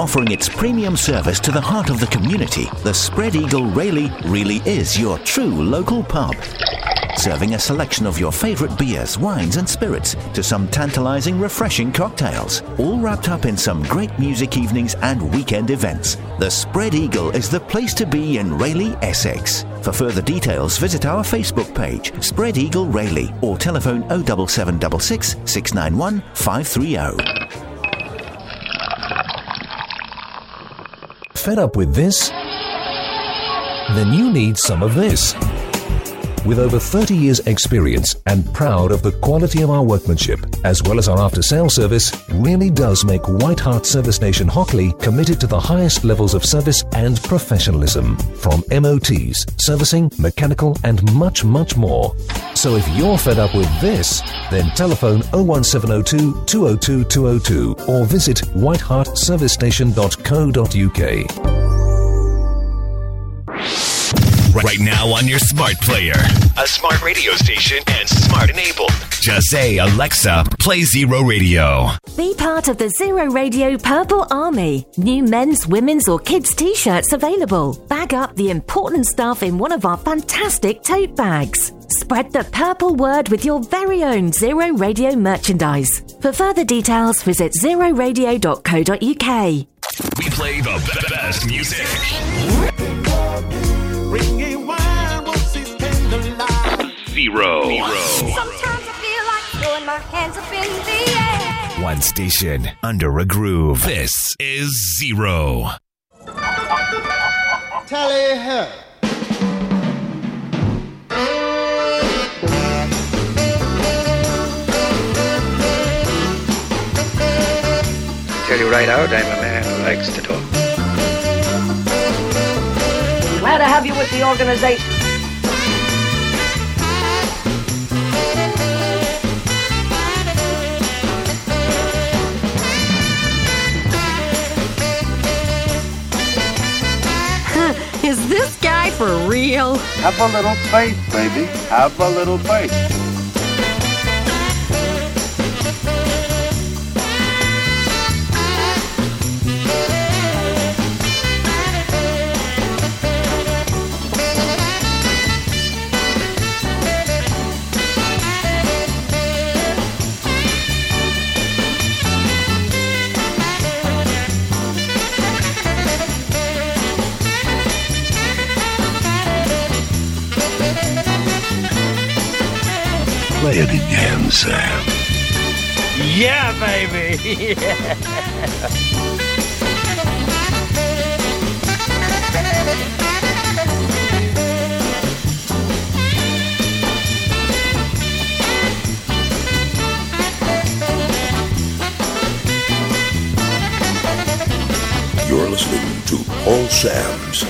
offering its premium service to the heart of the community, the Spread Eagle Rayleigh really is your true local pub. Serving a selection of your favorite beers, wines, and spirits to some tantalizing, refreshing cocktails, all wrapped up in some great music evenings and weekend events. The Spread Eagle is the place to be in Rayleigh, Essex. For further details, visit our Facebook page, Spread Eagle Rayleigh, or telephone 07766 691 530. Fed up with this? Then you need some of this. With over 30 years' experience and proud of the quality of our workmanship, as well as our after sales service, really does make White Hart Service Station Hockley committed to the highest levels of service and professionalism. From MOTs, servicing, mechanical, and much, much more. So if you're fed up with this, then telephone 01702 202 202 or visit whitehartservicestation.co.uk. Right now on your smart player, a smart radio station, and smart enabled. Just say, Alexa, play Zero Radio. Be part of the Zero Radio Purple Army. New men's, women's, or kids' t shirts available. Bag up the important stuff in one of our fantastic tote bags. Spread the purple word with your very own Zero Radio merchandise. For further details, visit zeroradio.co.uk. We play the best music. Zero. Sometimes I feel like throwing my hands up in the air. One station under a groove. This is Zero. Tally ho. Tell you right out, I'm a man who likes to talk. Glad to have you with the organization. For real? Have a little faith, baby. Have a little faith. Play it again, Sam. Yeah, baby. Yeah. You're listening to Paul Sam's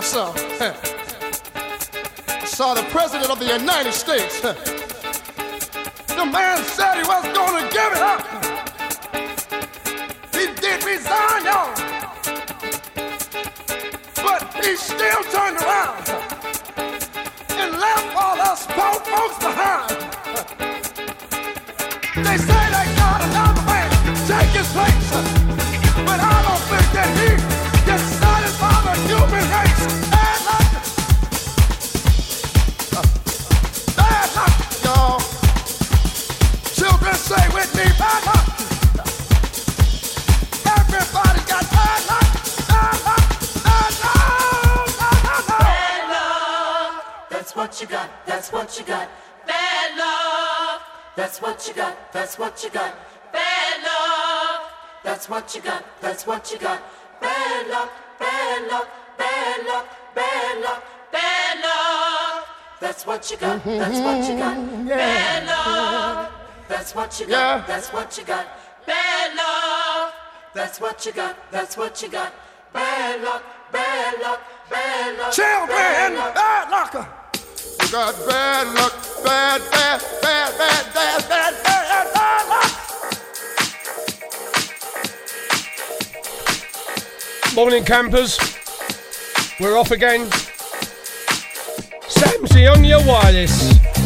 guess I saw? I saw the President of the United States. The man said he was going to give it up. He did resign, y'all. But he still turned around and left all us poor folks behind. They say they got another man take his place. What you got. That's what you got. Bad luck. Bad luck. Bad luck. Bad luck. Bad luck. That's what you got. That's what you got. Bad luck. That's what you got. That's what you got. Bad luck. That's what you got. That's what you got. Bad luck. Bad luck. Bad luck. Children, bad luck. You got bad luck. Bad, bad, bad, bad, bad, bad, bad, bad luck. Morning, campers. We're off again. Samsy on your wireless.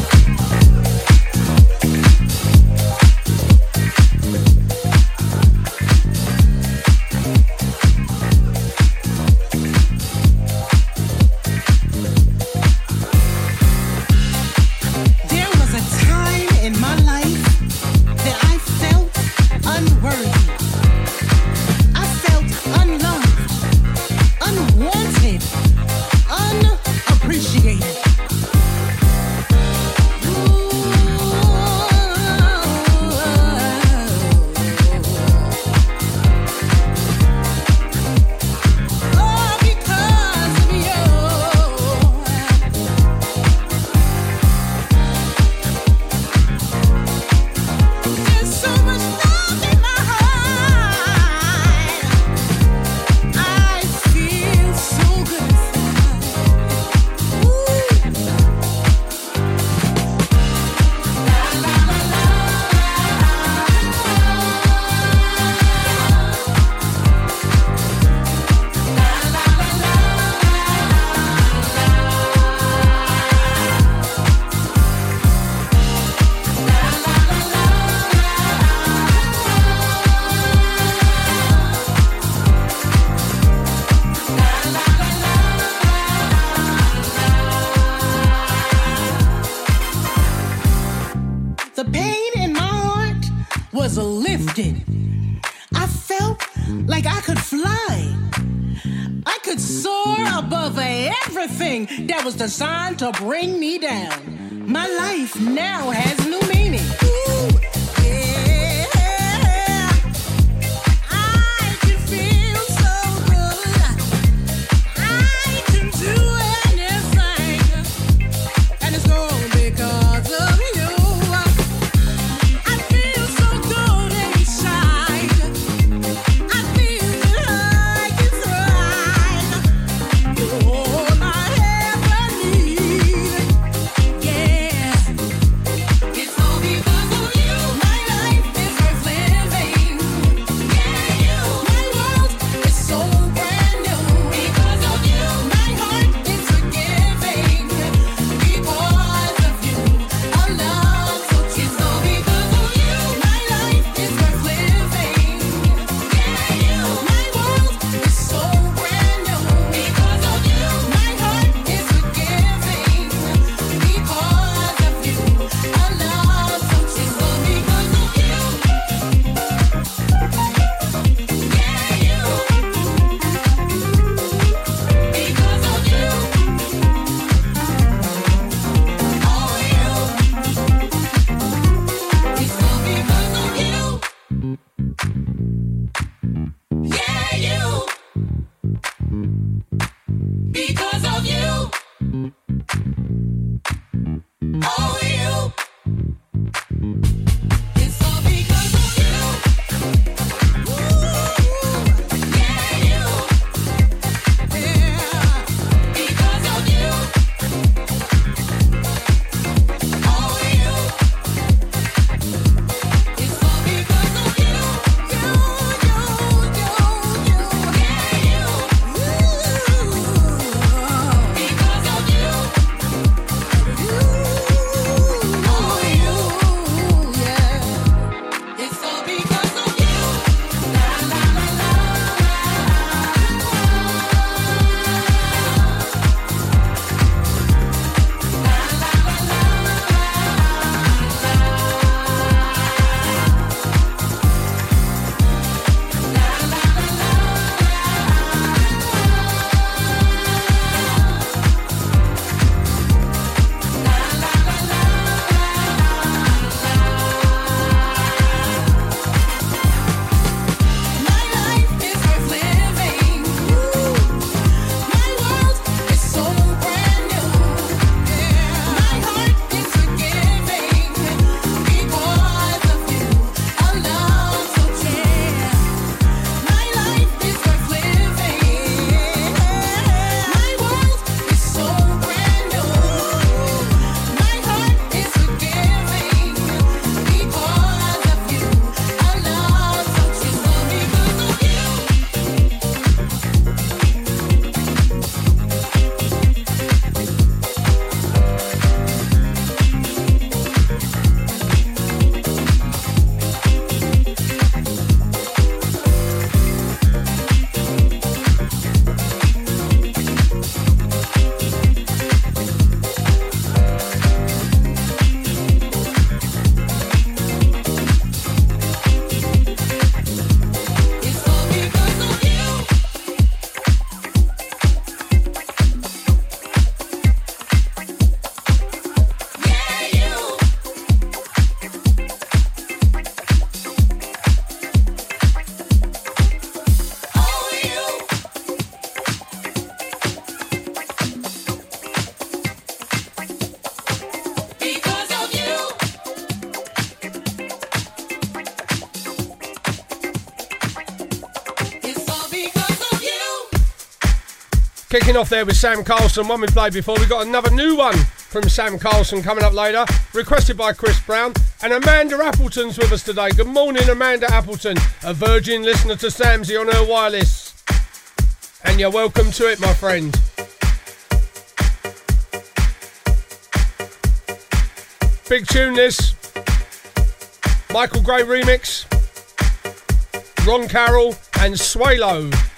To bring me down. Kicking off there with Sam Karlson, one we played before. We've got another new one from Sam Karlson coming up later, requested by Chris Brown. And Amanda Appleton's with us today. Good morning, Amanda Appleton, a virgin listener to Samsy on her wireless. And you're welcome to it, my friend. Big tune this. Michael Gray remix. Ron Carroll and Swaylo.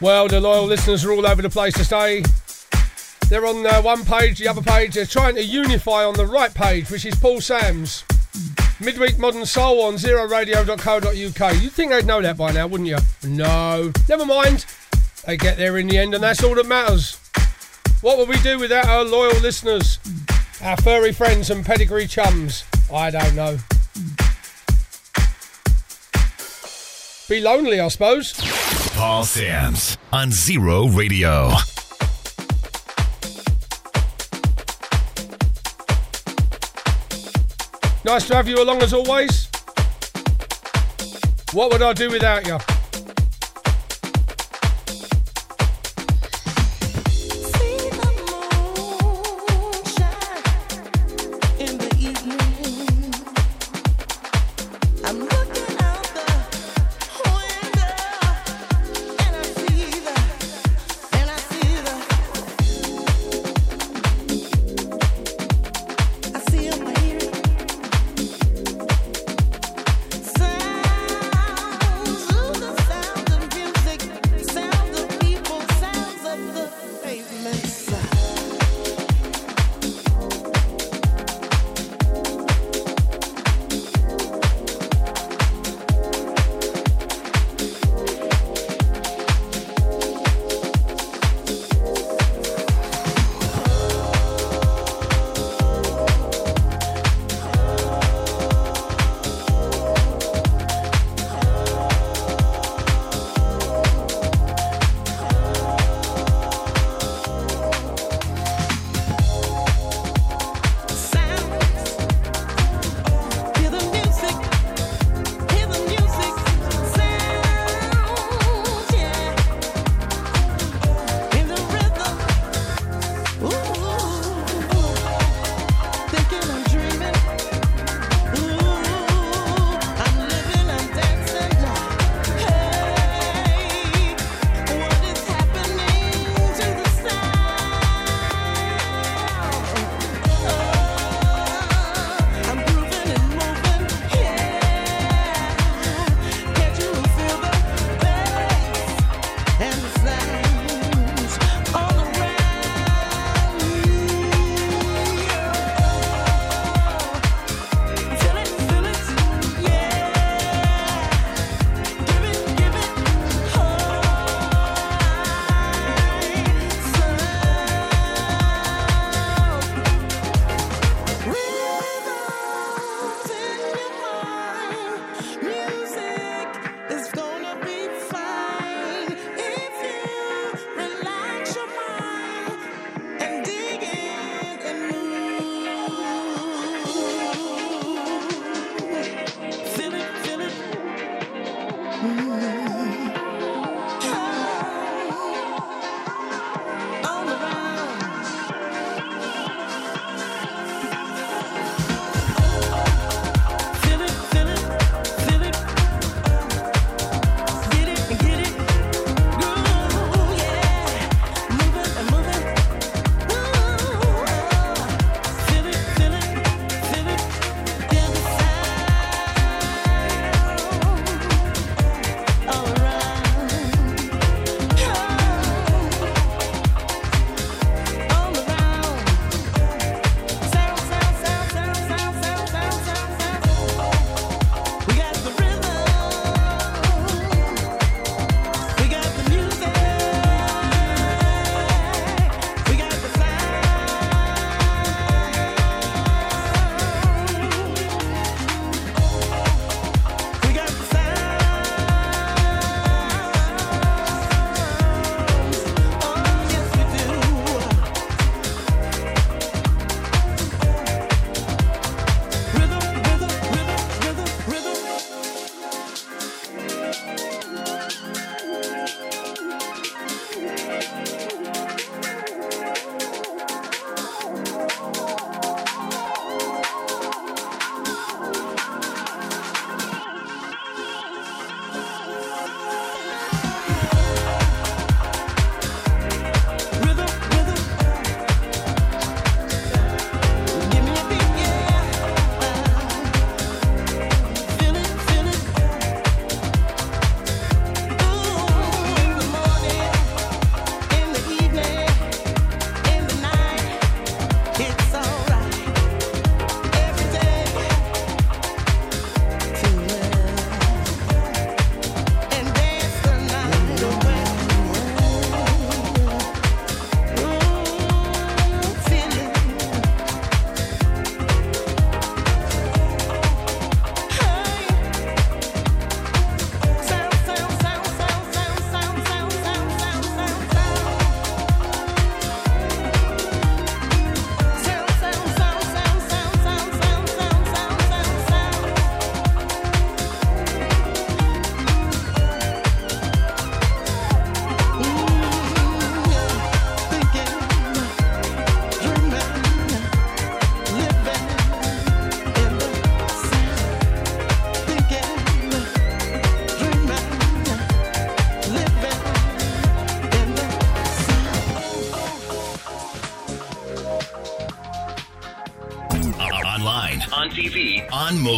Well, the loyal listeners are all over the place today. They're on uh, one page, the other page. They're trying to unify on the right page, which is Paul Sam's. Midweek Modern Soul on zeroradio.co.uk. You'd think they'd know that by now, wouldn't you? No. Never mind. They get there in the end, and that's all that matters. What would we do without our loyal listeners? Our furry friends and pedigree chums? I don't know. Be lonely, I suppose. Paul Sams on Zero Radio. Nice to have you along as always. What would I do without you?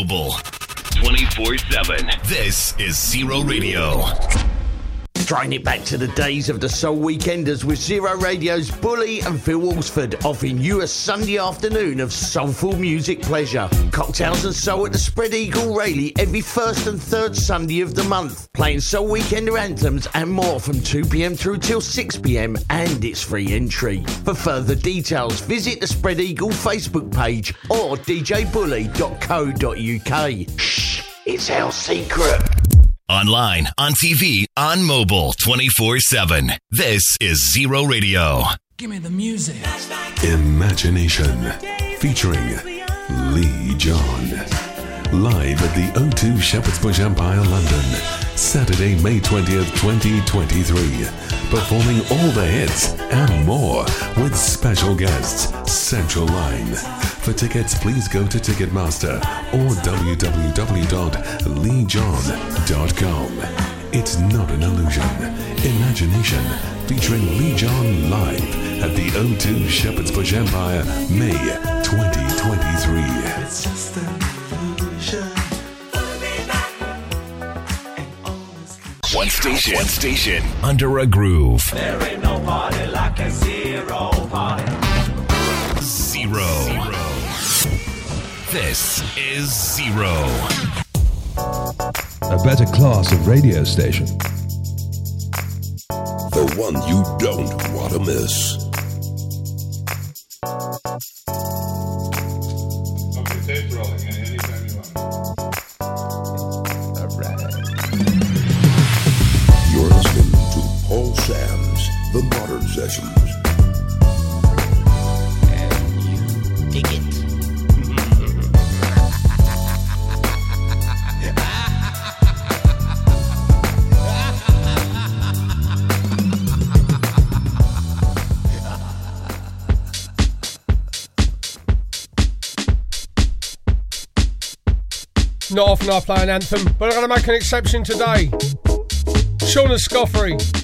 Mobile. 24 7. This is Zero Radio. Throwing it back to the days of the Soul Weekenders with Zero Radio's Bully and Phil Walsford offering you a Sunday afternoon of soulful music pleasure. Cocktails and soul at the Spread Eagle Rayleigh every first and third Sunday of the month. Playing Soul Weekender anthems and more from 2pm through till 6pm and it's free entry. For further details, visit the Spread Eagle Facebook page or djbully.co.uk. Shh, it's our secret. Online, on TV, on mobile, 24 7. This is Zero Radio. Give me the music. Imagination featuring Lee John. Live at the O2 Shepherd's Bush Empire, London. Saturday, May 20th, 2023. Performing all the hits and more with special guests, Central Line. For tickets, please go to Ticketmaster or www.leejohn.com. It's not an illusion. Imagination featuring Lee John live at the O2 Shepherd's Bush Empire, May 2023. One station, one station, under a groove. There ain't no party like a zero party. Zero. This is Zero. A better class of radio station. The one you don't want to miss. Often I play an anthem, but I'm going to make an exception today. Shaun Escoffery.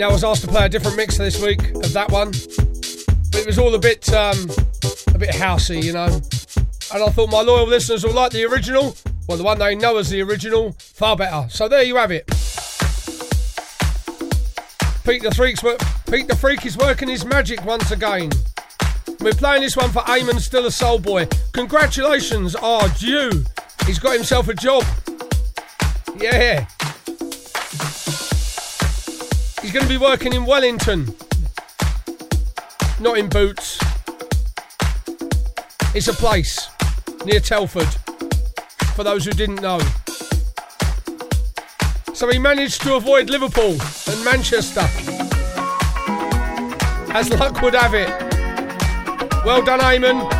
Now I was asked to play a different mix this week of that one, but it was all a bit, um, a bit housey, you know. And I thought my loyal listeners will like the original, well, the one they know as the original, far better. So there you have it. Pete the Freak's Pete the Freak is working his magic once again. We're playing this one for Eamon Still a Soul Boy. Congratulations are due. He's got himself a job. Yeah. He's going to be working in Wellington. Not in Boots. It's a place near Telford, for those who didn't know. So he managed to avoid Liverpool and Manchester. As luck would have it. Well done, Eamon.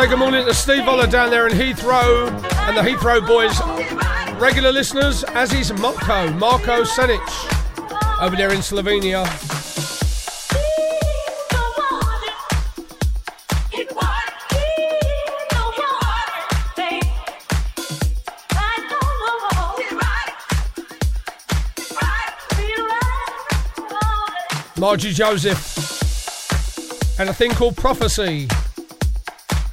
Say good morning to Steve Oller down there in Heathrow and the Heathrow boys. Regular listeners, as is Marco, Marco Senic over there in Slovenia. Margie Joseph, and a thing called Prophecy.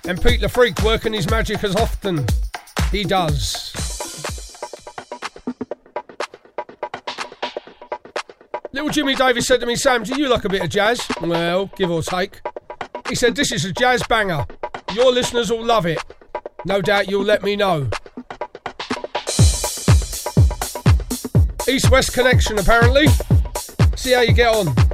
And Pete the Freak working his magic as often he does. Little Jimmy Davis said to me, Sam, do you like a bit of jazz? Well, give or take. He said, This is a jazz banger. Your listeners will love it. No doubt you'll let me know. East West connection, apparently. See how you get on.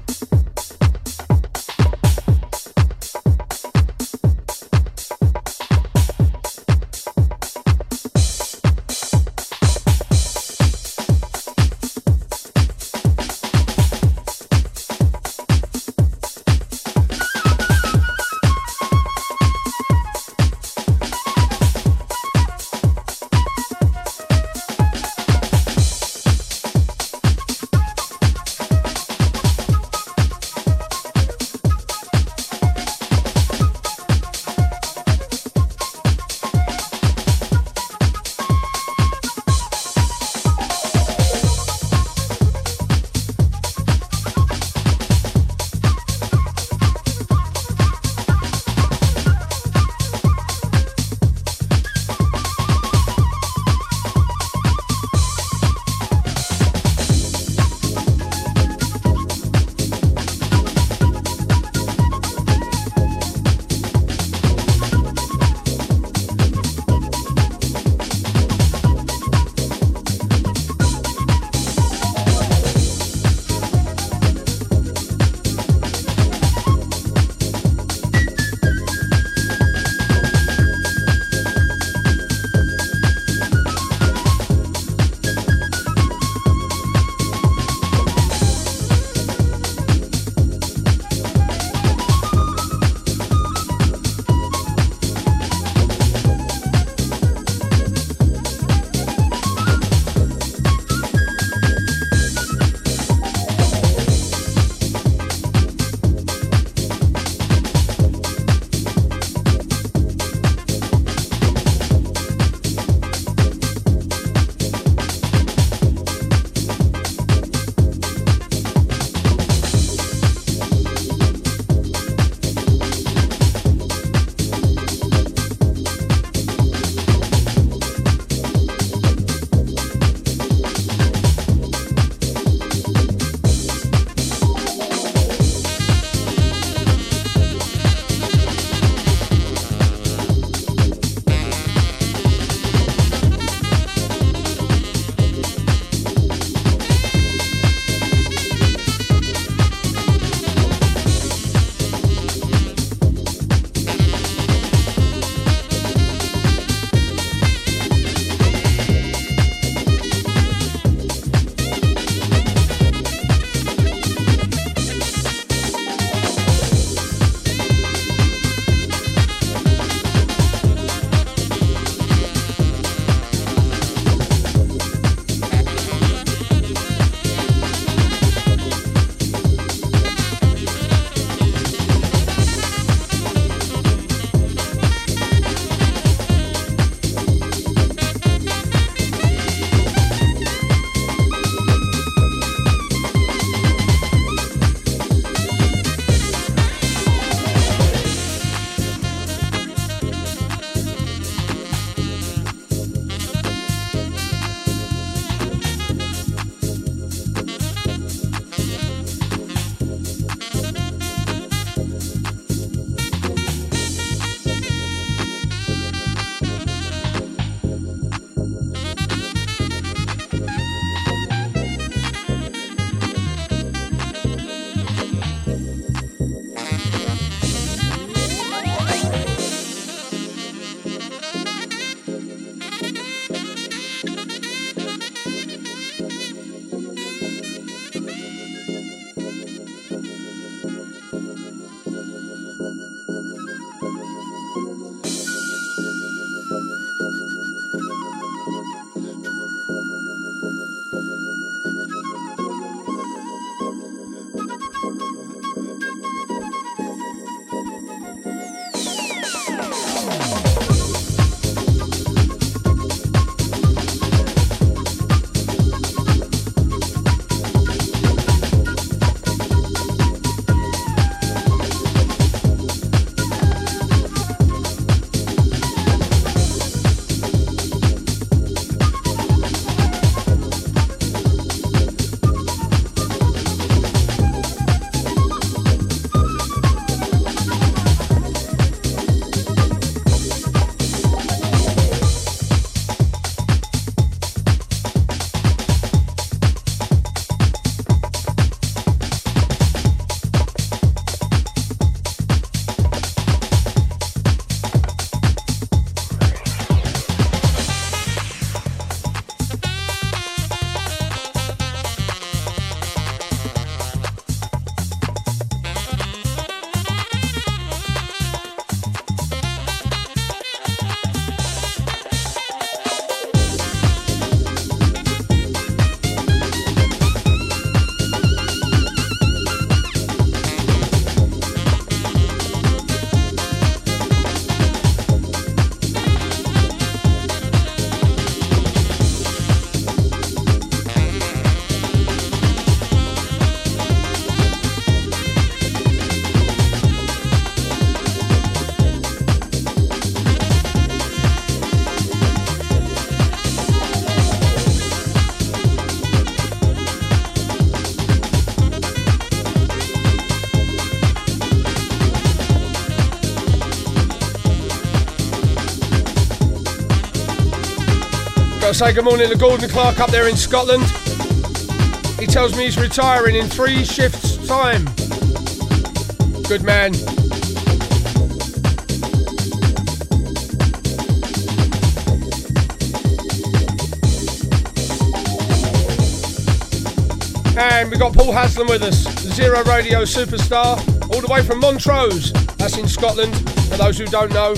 Gotta say good morning to Gordon Clark up there in Scotland. He tells me he's retiring in three shifts' time. Good man. And we've got Paul Haslam with us, Zero Radio superstar, all the way from Montrose. That's in Scotland, for those who don't know.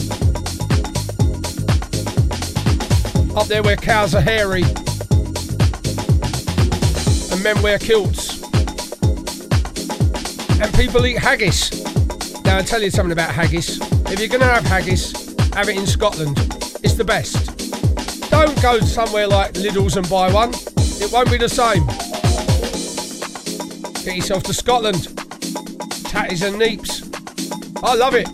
Up there where cows are hairy and men wear kilts. And people eat haggis. Now I'll tell you something about haggis. If you're gonna have haggis, have it in Scotland. It's the best. Don't go somewhere like Lidl's and buy one. It won't be the same. Get yourself to Scotland. Tatties and neeps. I love it.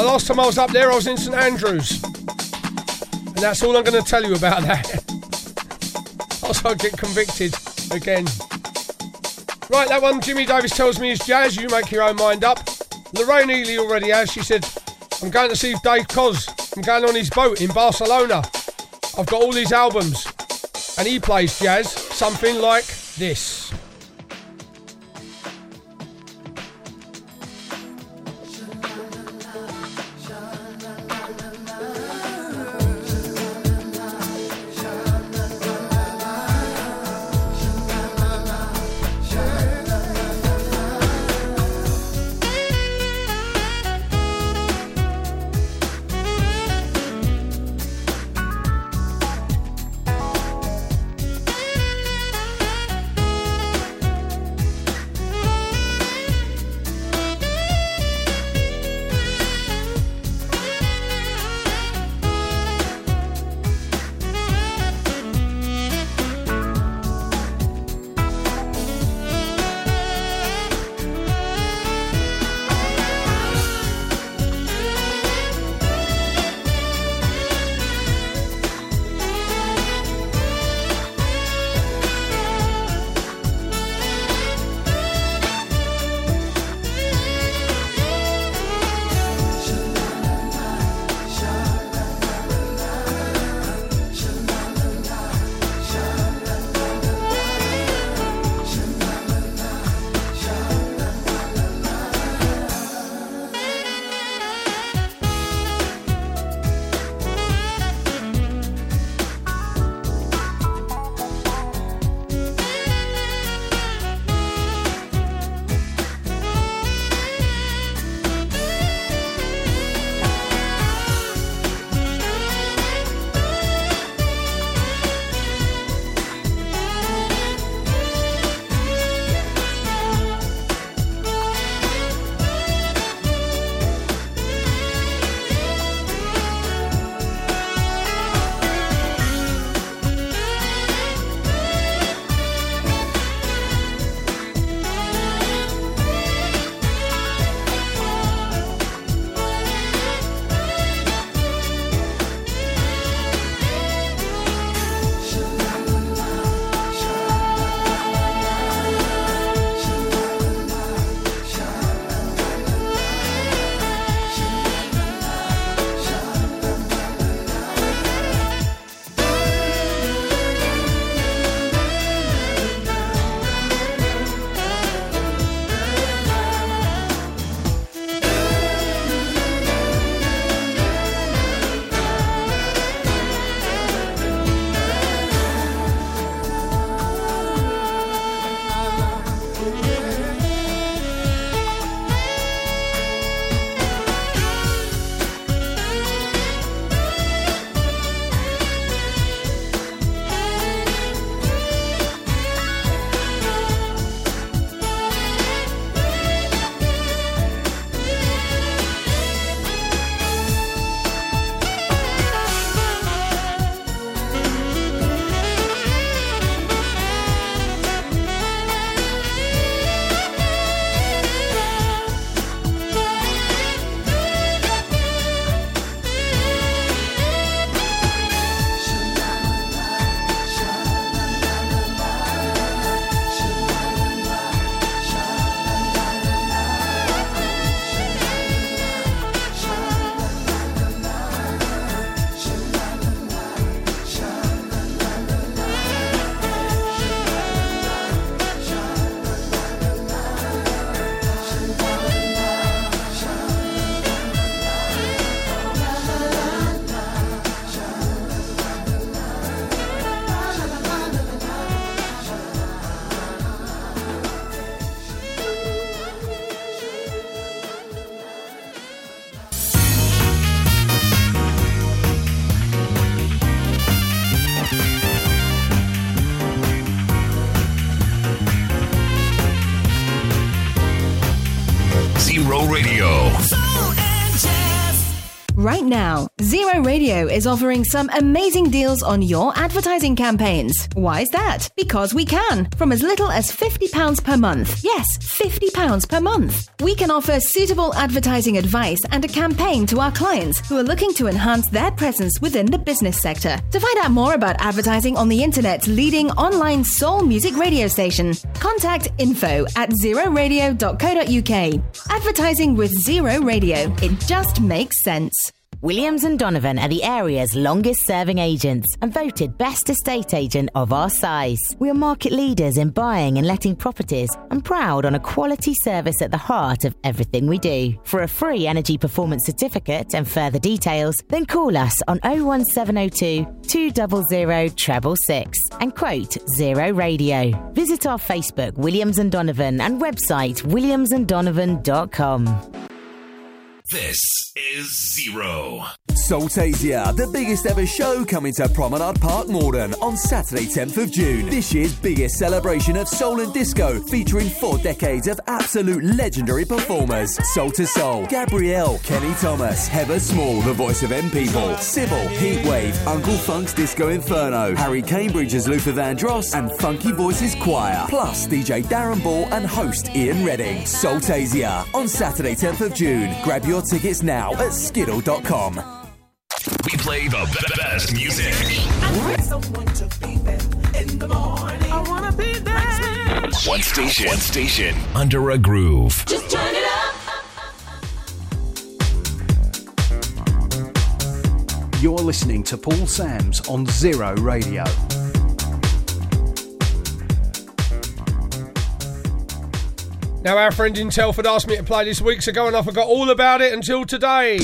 The last time I was up there, I was in St Andrews. And that's all I'm going to tell you about that. Also, get convicted again. Right, that one Jimmy Davis tells me is jazz. You make your own mind up. Lorraine Ely already has. She said, I'm going to see Dave Koz. I'm going on his boat in Barcelona. I've got all his albums. And he plays jazz, something like this. Now, Zero Radio is offering some amazing deals on your advertising campaigns. Why is that? Because we can, from as little as £50 per month. Yes, £50 per month. We can offer suitable advertising advice and a campaign to our clients who are looking to enhance their presence within the business sector. To find out more about advertising on the internet's leading online soul music radio station, contact info at zeroradio.co.uk. Advertising with Zero Radio. It just makes sense. Williams and Donovan are the area's longest serving agents and voted best estate agent of our size. We are market leaders in buying and letting properties and proud on a quality service at the heart of everything we do. For a free energy performance certificate and further details, then call us on 01702 200 666 and quote Zero Radio. Visit our Facebook Williams and Donovan and website williamsanddonovan.com. This is Zero. Soultasia, the biggest ever show coming to Promenade Park Maldon on Saturday, 10th of June. This year's biggest celebration of soul and disco, featuring four decades of absolute legendary performers. Soul to Soul, Gabrielle, Kenny Thomas, Heather Small, the voice of M People, Sybil, Heatwave, Uncle Funk's Disco Inferno, Harry Cambridge as Luther Vandross, and Funky Voices Choir. Plus DJ Darren Ball and host Ian Redding. Soultasia on Saturday, 10th of June. Grab your tickets now at skiddle.com. We play the be- best music. One station, one station, under a groove. Just turn it up. You're listening to Paul Sams on Zero Radio. Now, our friend in Telford asked me to play this week, so going off, I got all about it until today.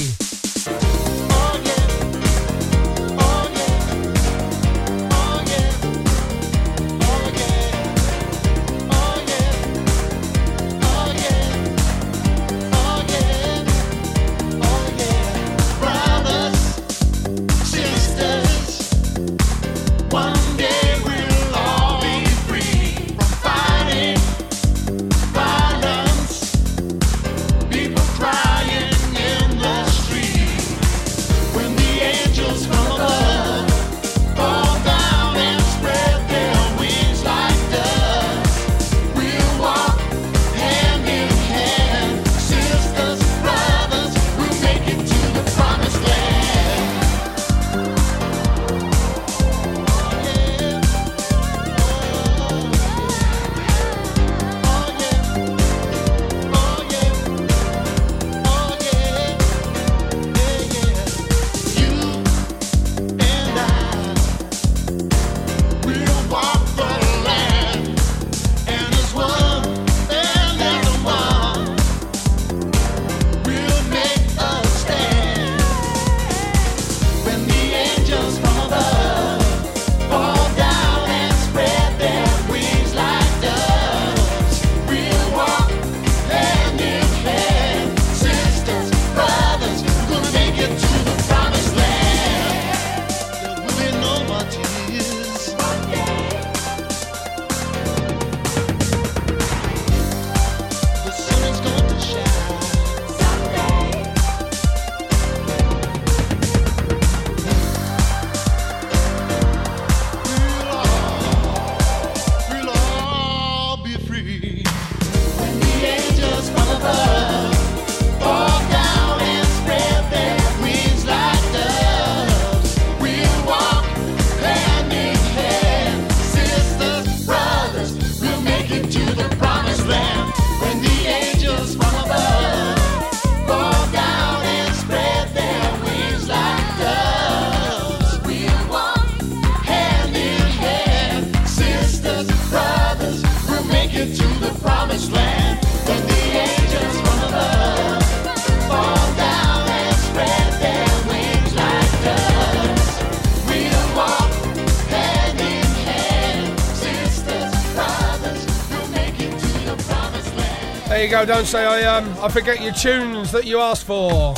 Go. Don't say I um I forget your tunes that you asked for.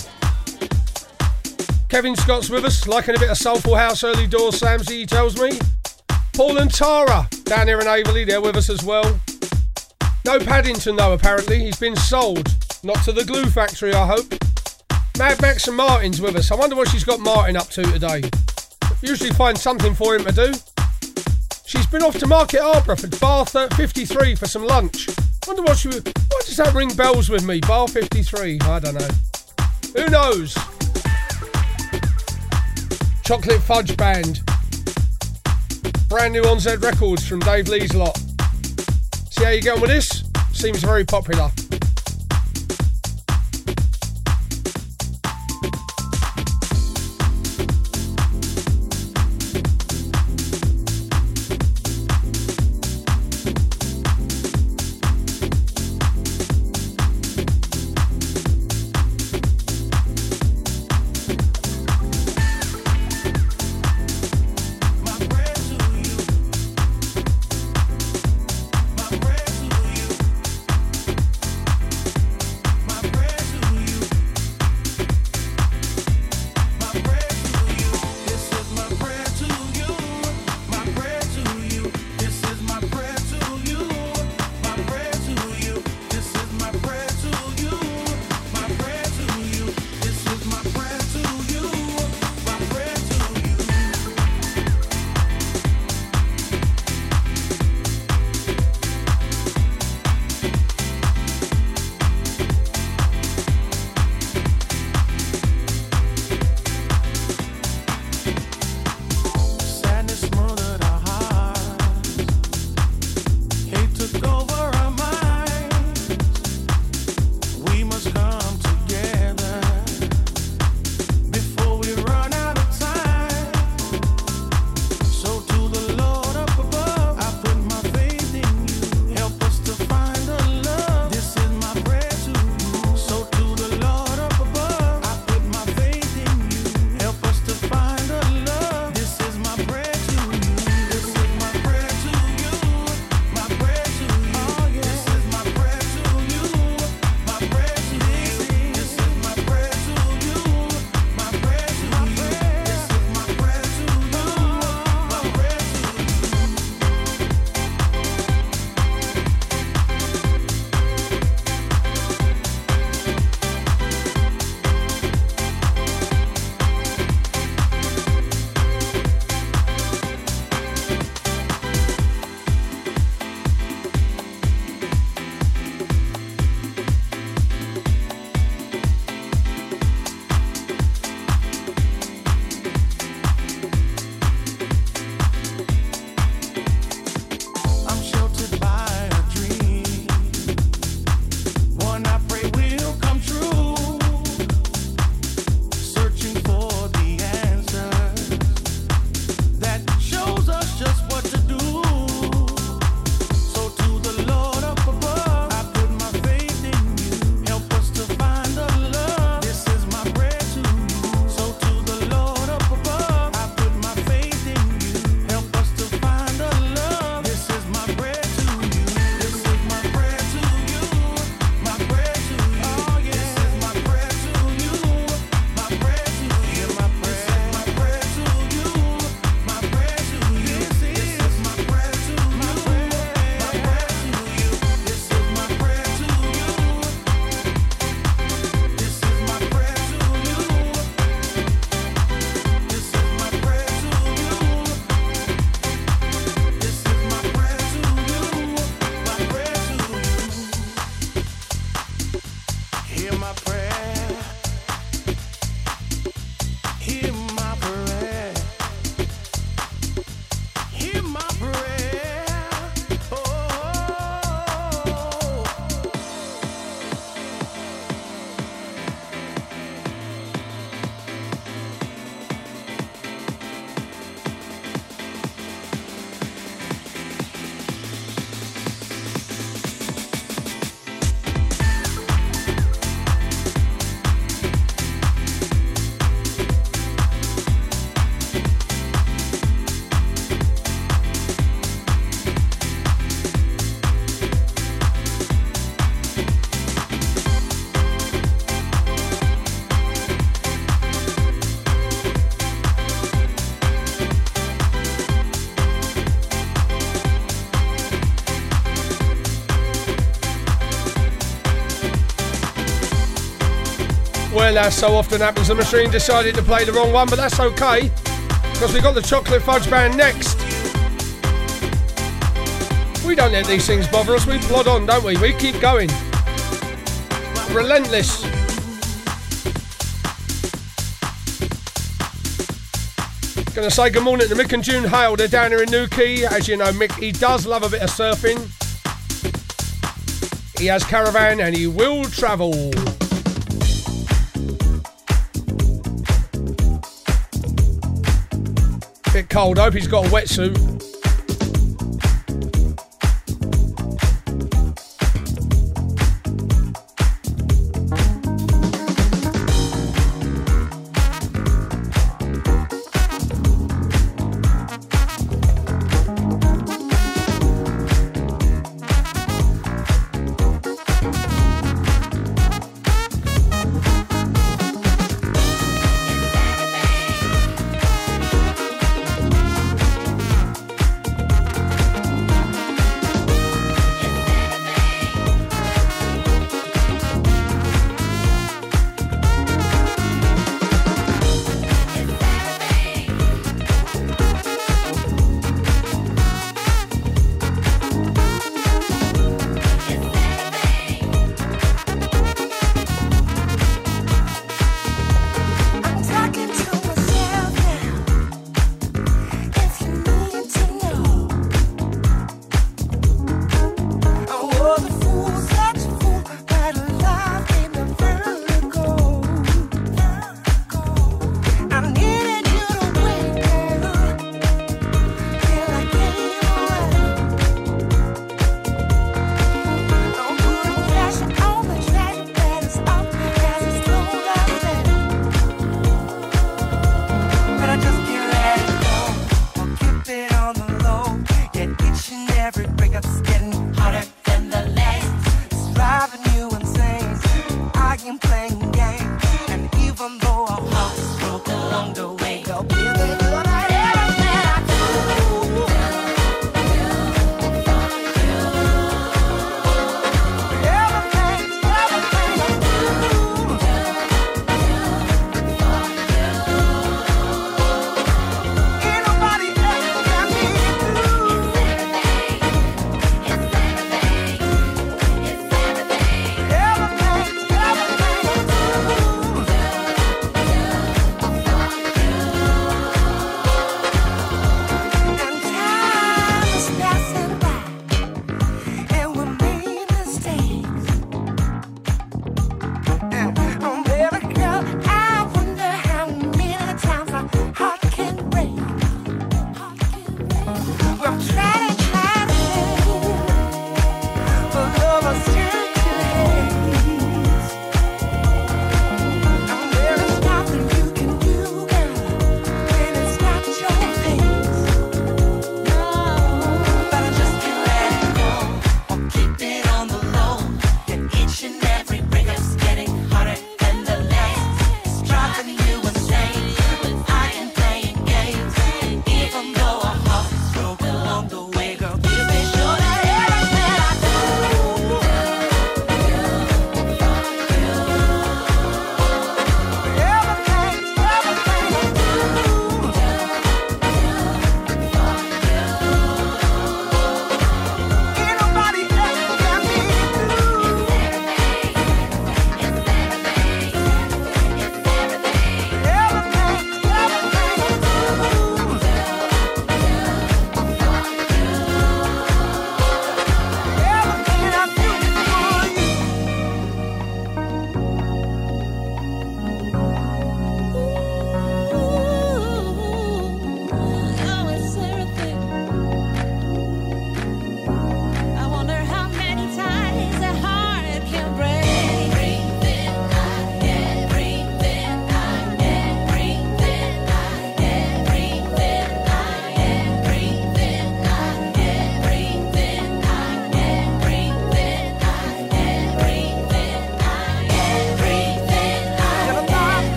Kevin Scott's with us, liking a bit of soulful house early doors. Samsy he tells me. Paul and Tara down here in Aveley, they're with us as well. No Paddington though. Apparently he's been sold, not to the glue factory. I hope. Mad Max and Martin's with us. I wonder what she's got Martin up to today. Usually find something for him to do. She's been off to Market Arbor for Bar 53 for some lunch. Wonder what she. Does that ring bells with me? Bar 53. I don't know. Who knows? Chocolate Fudge Band. Brand new on Z Records from Dave Lee's lot. See how you going with this? Seems very popular. As so often happens, the machine decided to play the wrong one, but that's okay, because we got the Chocolate Fudge Band next. We don't let these things bother us, we plod on, don't we? We keep going. Relentless. Gonna say good morning to Mick and June Hale. They're down here in Newquay. As you know, Mick, he does love a bit of surfing. He has caravan and he will travel. Cold. Hope he's got a wetsuit.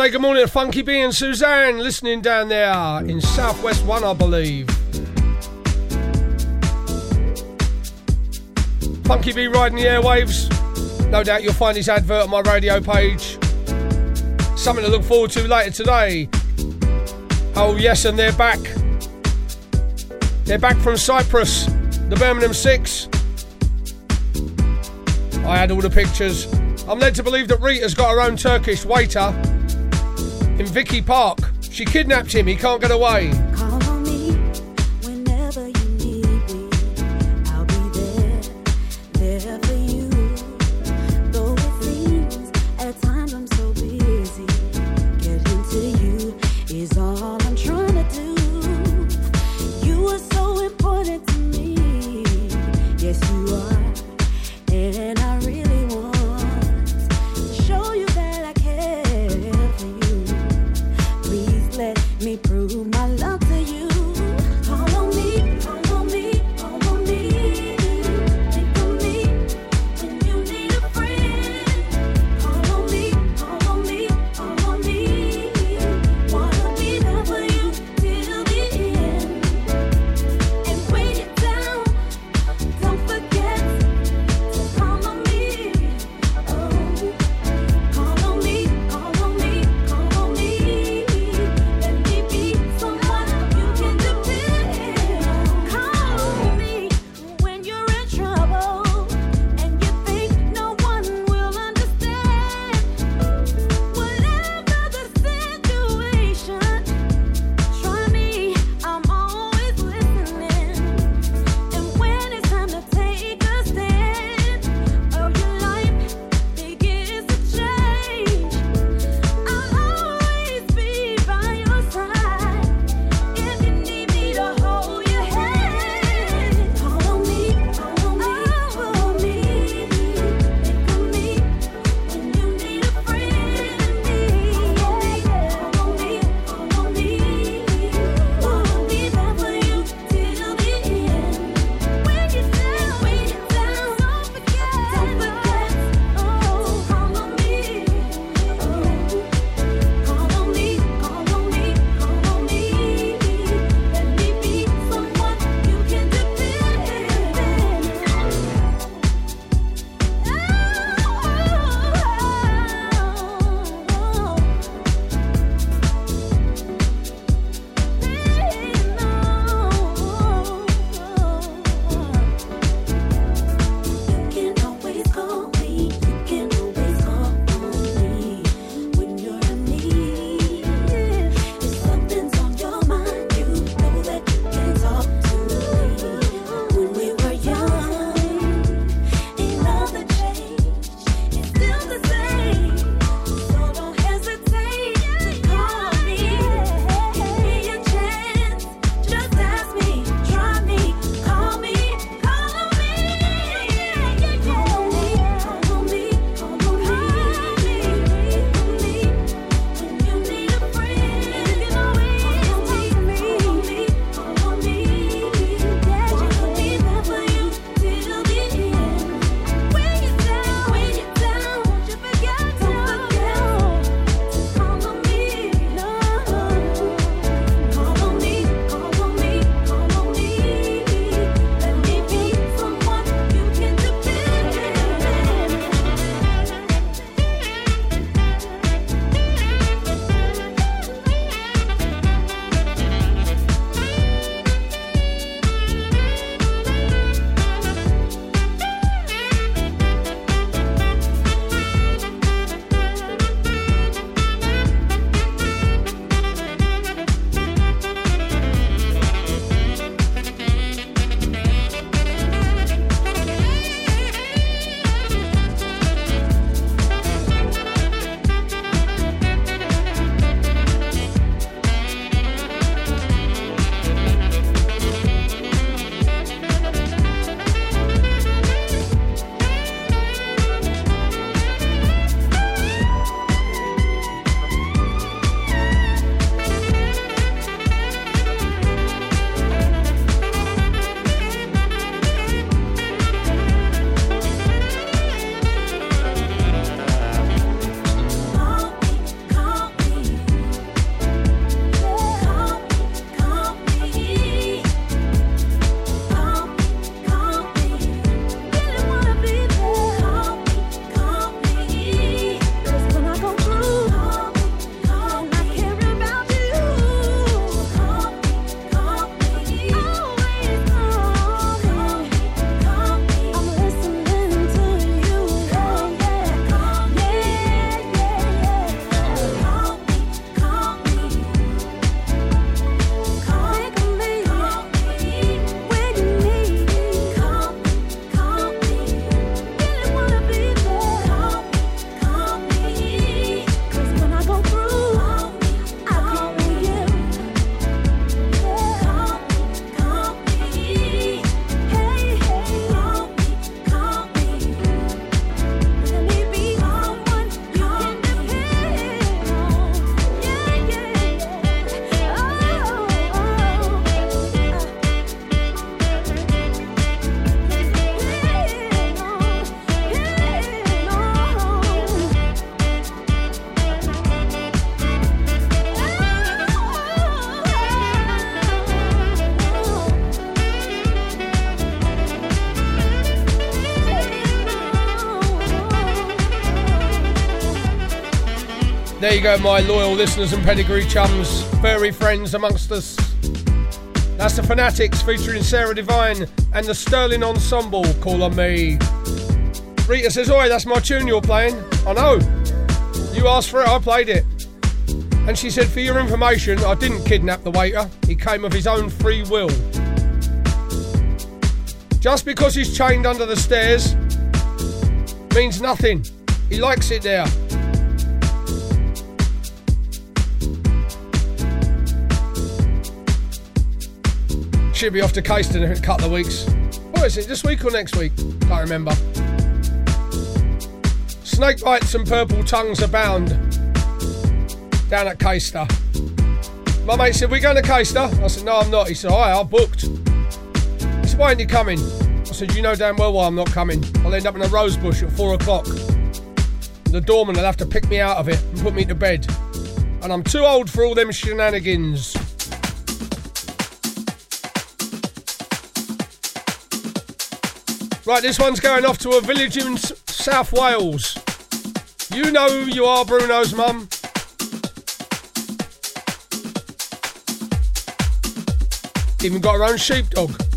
Say good morning to Funky B and Suzanne, listening down there in Southwest One, I believe. Funky B riding the airwaves. No doubt you'll find his advert on my radio page. Something to look forward to later today. Oh, yes, and they're back. They're back from Cyprus, the Birmingham Six. I had all the pictures. I'm led to believe that Rita's got her own Turkish waiter Vicky Park. She kidnapped him, he can't get away. You go, my loyal listeners and pedigree chums, furry friends amongst us. That's the Fanatix featuring Sara Devine and the Sterling Ensemble, Call on Me. Rita says, Oi, that's my tune you're playing. I know. You asked for it, I played it. And she said, For your information, I didn't kidnap the waiter. He came of his own free will. Just because he's chained under the stairs means nothing. He likes it there. Should be off to Caister in a couple of weeks. What is it, this week or next week? Can't remember. Snake bites and purple tongues abound down at Caister. My mate said, We're going to Caister? I said, No, I'm not. He said, Alright, I've booked. He said, Why aren't you coming? I said, You know damn well why I'm not coming. I'll end up in a rose bush at four o'clock. The doorman will have to pick me out of it and put me to bed. And I'm too old for all them shenanigans. Right, this one's going off to a village in S- South Wales. You know who you are, Bruno's mum. Even got her own sheepdog.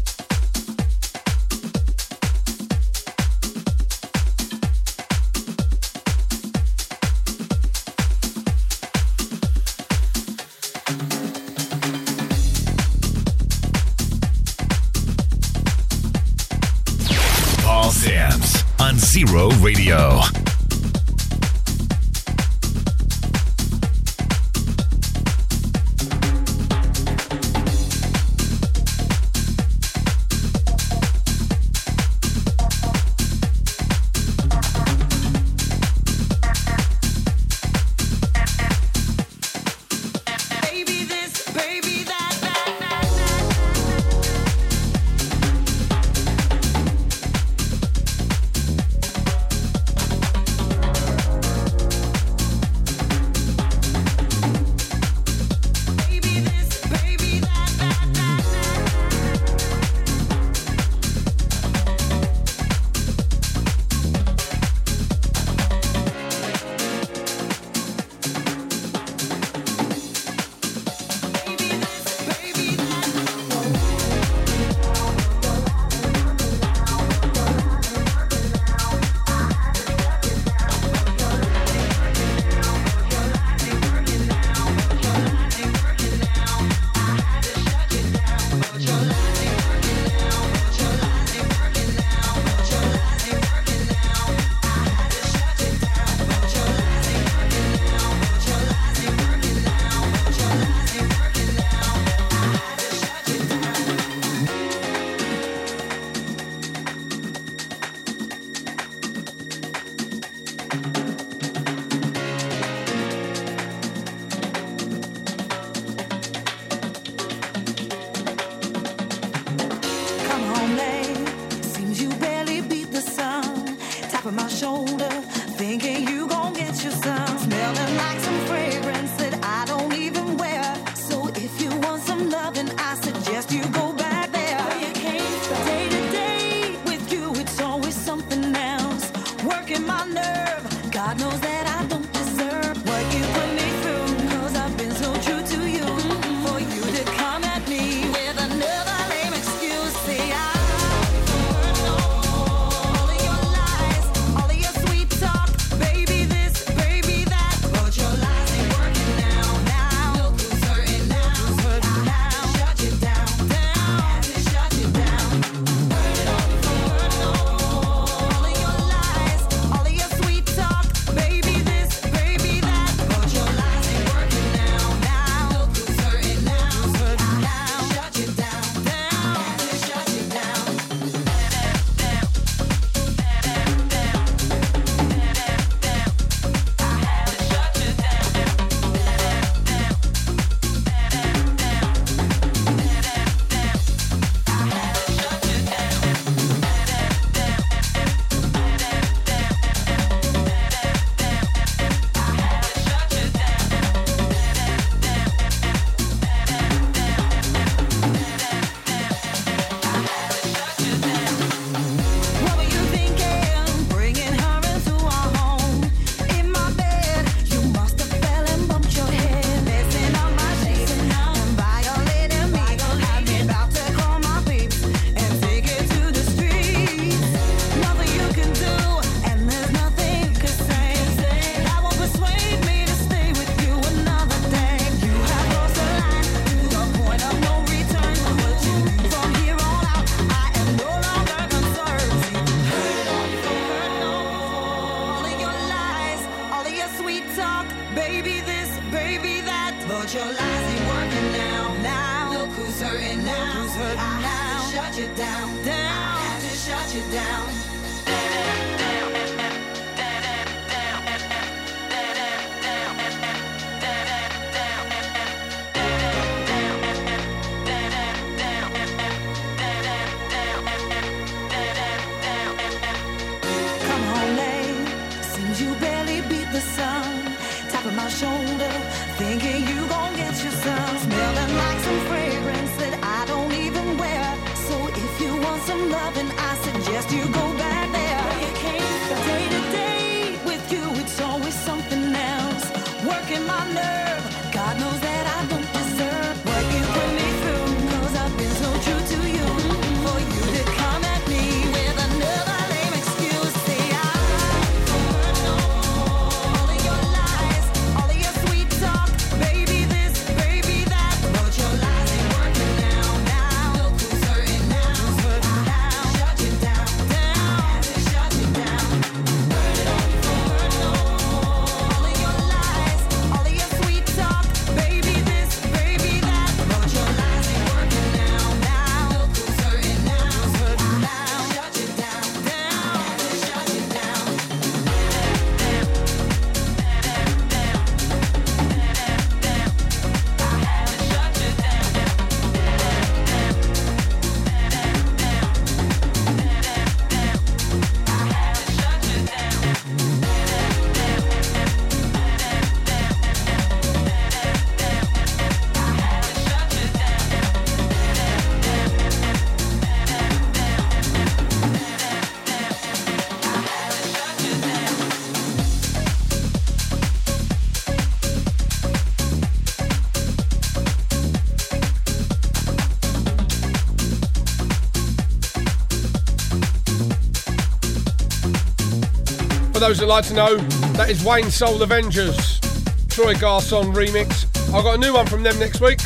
Those that like to know, that is Wayne Soul Avengerz, Troy Garson remix. I've got a new one from them next week.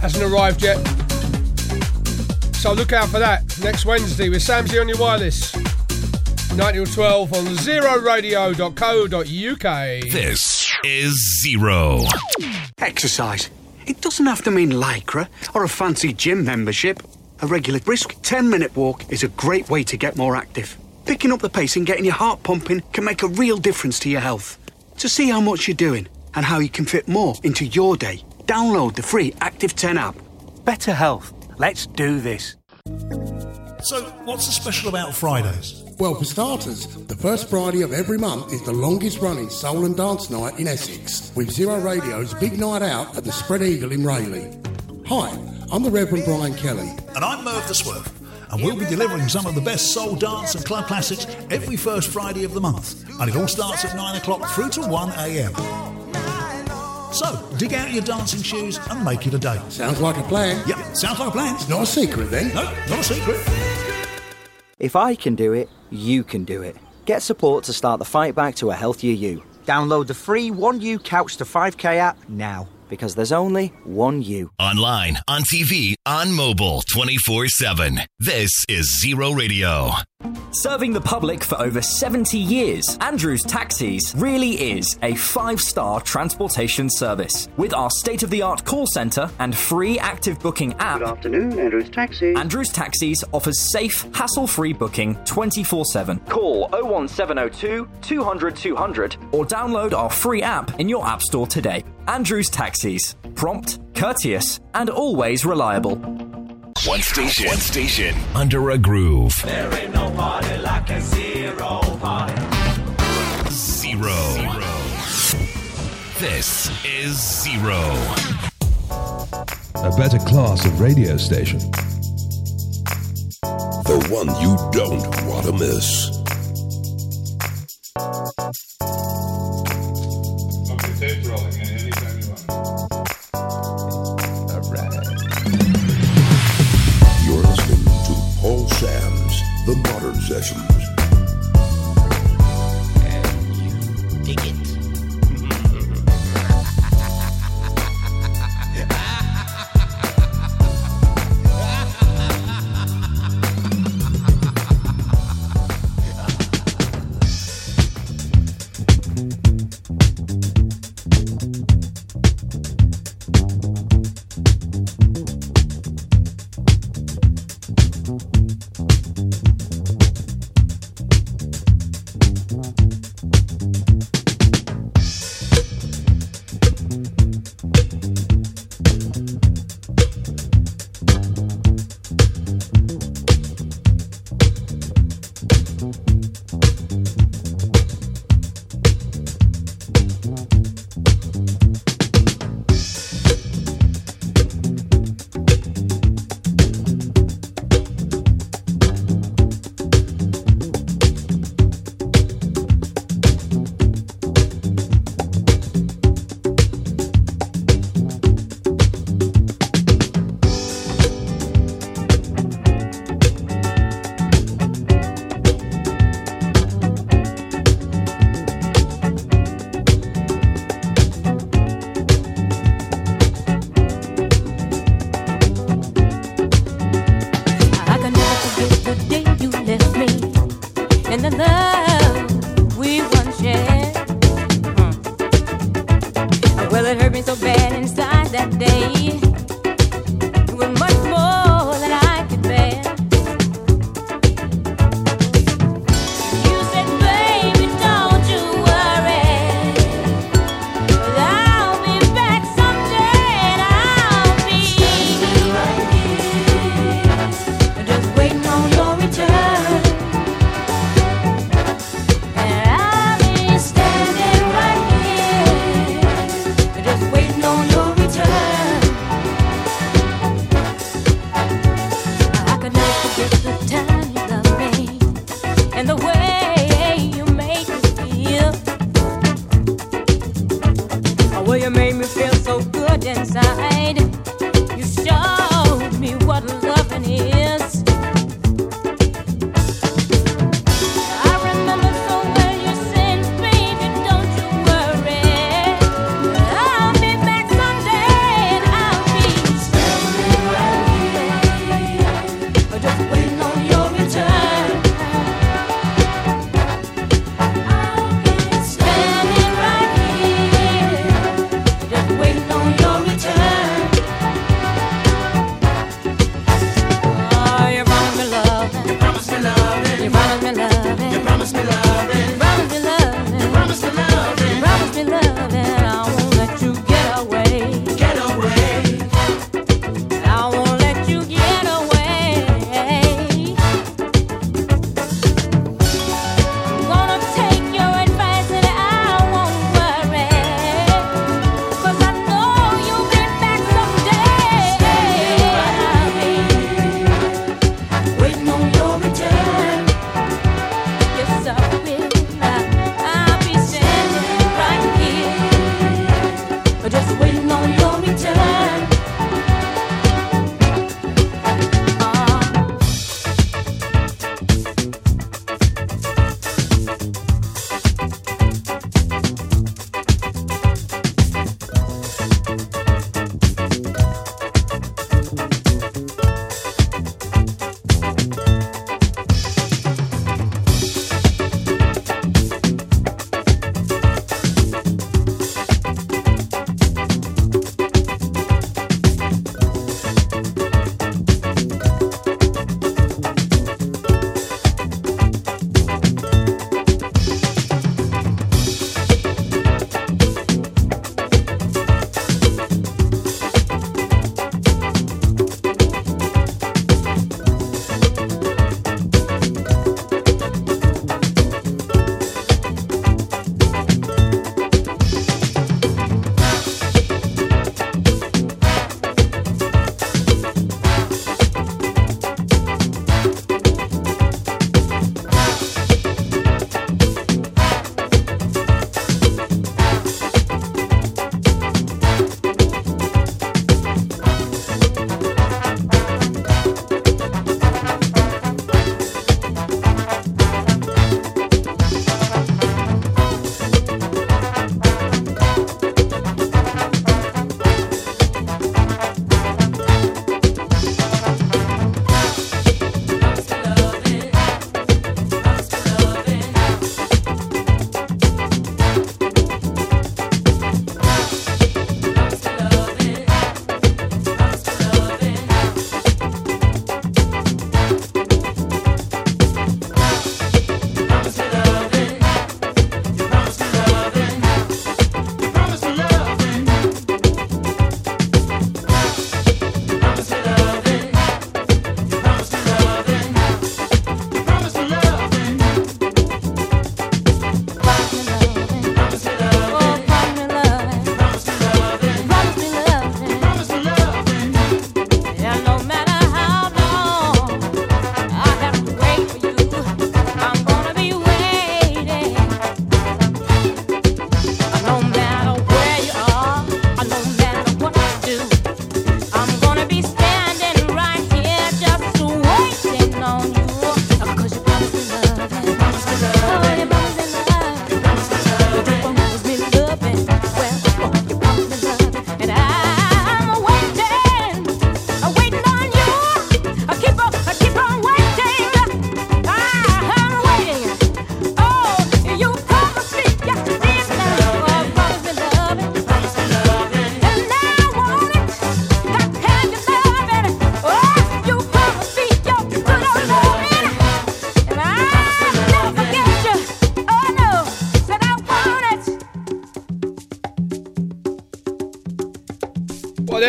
Hasn't arrived yet. So look out for that next Wednesday with Samsy on your wireless. 9 till 12 on zeroradio.co.uk. This is Zero. Exercise. It doesn't have to mean lycra or a fancy gym membership. A regular brisk 10 minute walk is a great way to get more active. Picking up the pace and getting your heart pumping can make a real difference to your health. To see how much you're doing and how you can fit more into your day, download the free Active 10 app. Better health. Let's do this. So, what's so special about Fridays? Well, for starters, the first Friday of every month is the longest running soul and dance night in Essex, with Zero Radio's big night out at the Spread Eagle in Rayleigh. Hi, I'm the Reverend Brian Kelly. And I'm Merv the Swerve, and we'll be delivering some of the best soul dance and club classics every first Friday of the month. And it all starts at 9 o'clock through to 1 a.m. So, dig out your dancing shoes and make it a day. Sounds like a plan. Yep, sounds like a plan. It's not a secret then. No, not a secret. If I can do it, you can do it. Get support to start the fight back to a healthier you. Download the free 1U Couch to 5K app now, because there's only one you. Online, on TV, on mobile, 24 7. This is Zero Radio. Serving the public for over 70 years, Andrews Taxis really is a five star transportation service. With our state of the art call centre and free active booking app, Good afternoon, Andrews Taxi. Andrews Taxis offers safe, hassle free booking 24 7. Call 01702 200 200 or download our free app in your App Store today. Andrews Taxis. Prompt, courteous, and always reliable. One station, one station, under a groove. There ain't no party like a zero party. Zero. This is Zero. A better class of radio station. The one you don't want to miss. Okay, tape's rolling. The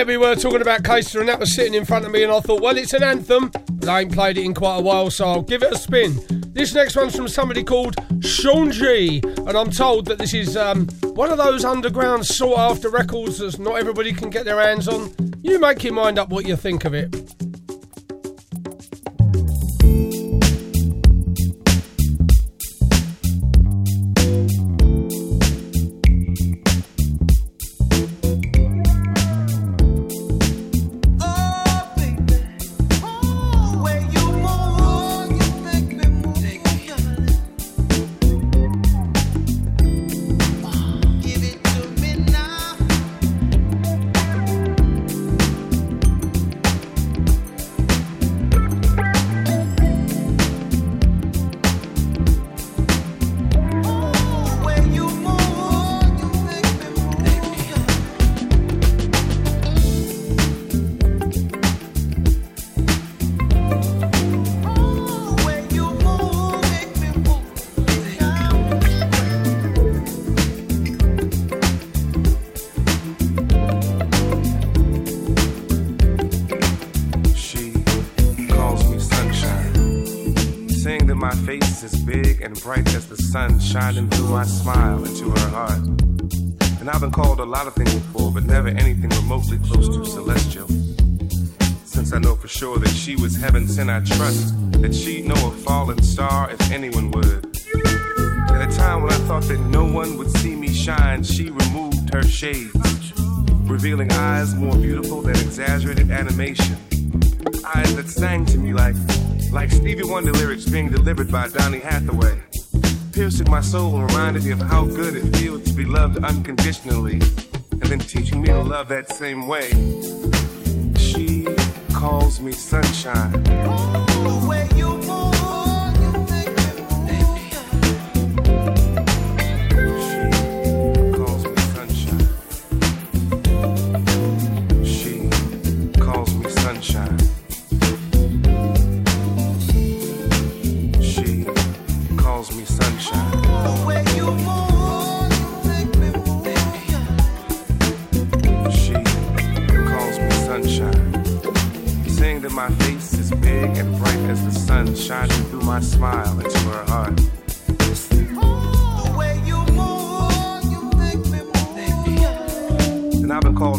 we were talking about Caister and that was sitting in front of me and I thought, well, it's an anthem, but I ain't played it in quite a while, so I'll give it a spin. This next one's from somebody called Shaun G, and I'm told that this is um, one of those underground sought after records that not everybody can get their hands on. You make your mind up what you think of it. Bright as the sun shining through my smile into her heart. And I've been called a lot of things before, but never anything remotely close to celestial. Since I know for sure that she was heaven sent, I trust that she'd know a falling star if anyone would. At a time when I thought that no one would see me shine, she removed her shades, revealing eyes more beautiful than exaggerated animation. Eyes that sang to me like, like Stevie Wonder lyrics being delivered by Donny Hathaway. Piercing my soul and reminded me of how good it feels to be loved unconditionally, and then teaching me to love that same way. She calls me sunshine. You She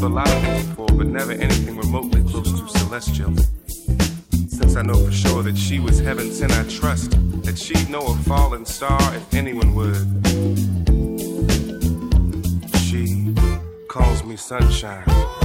Things before, but never anything remotely close to celestial. Since I know for sure that she was heaven sent, I trust that she'd know a falling star if anyone would. She calls me sunshine.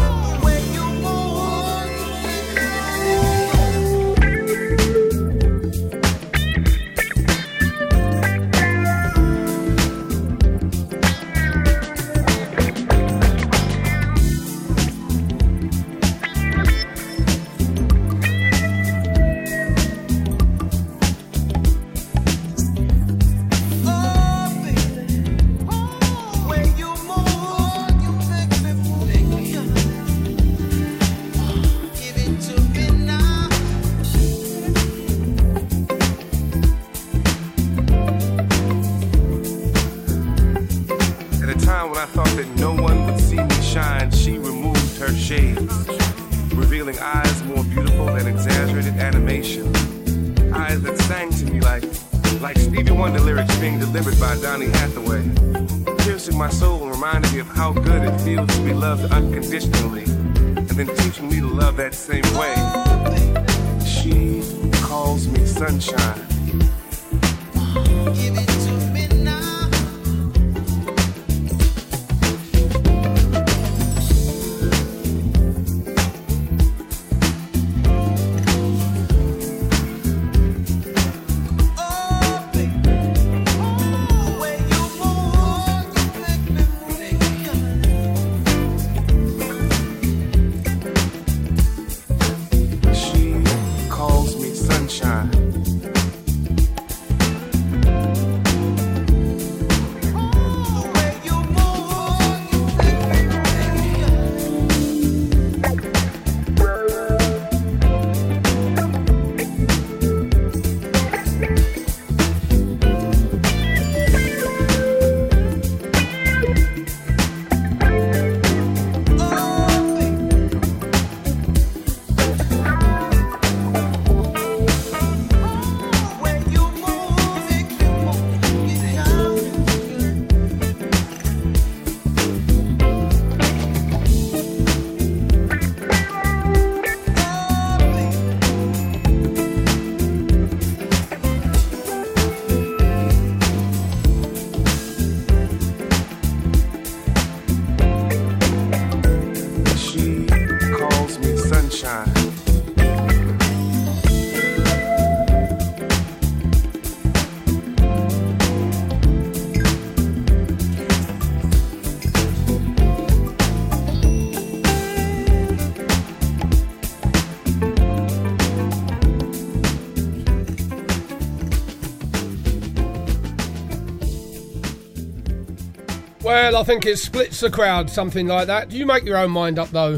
Well, I think it splits the crowd, something like that. You make your own mind up, though.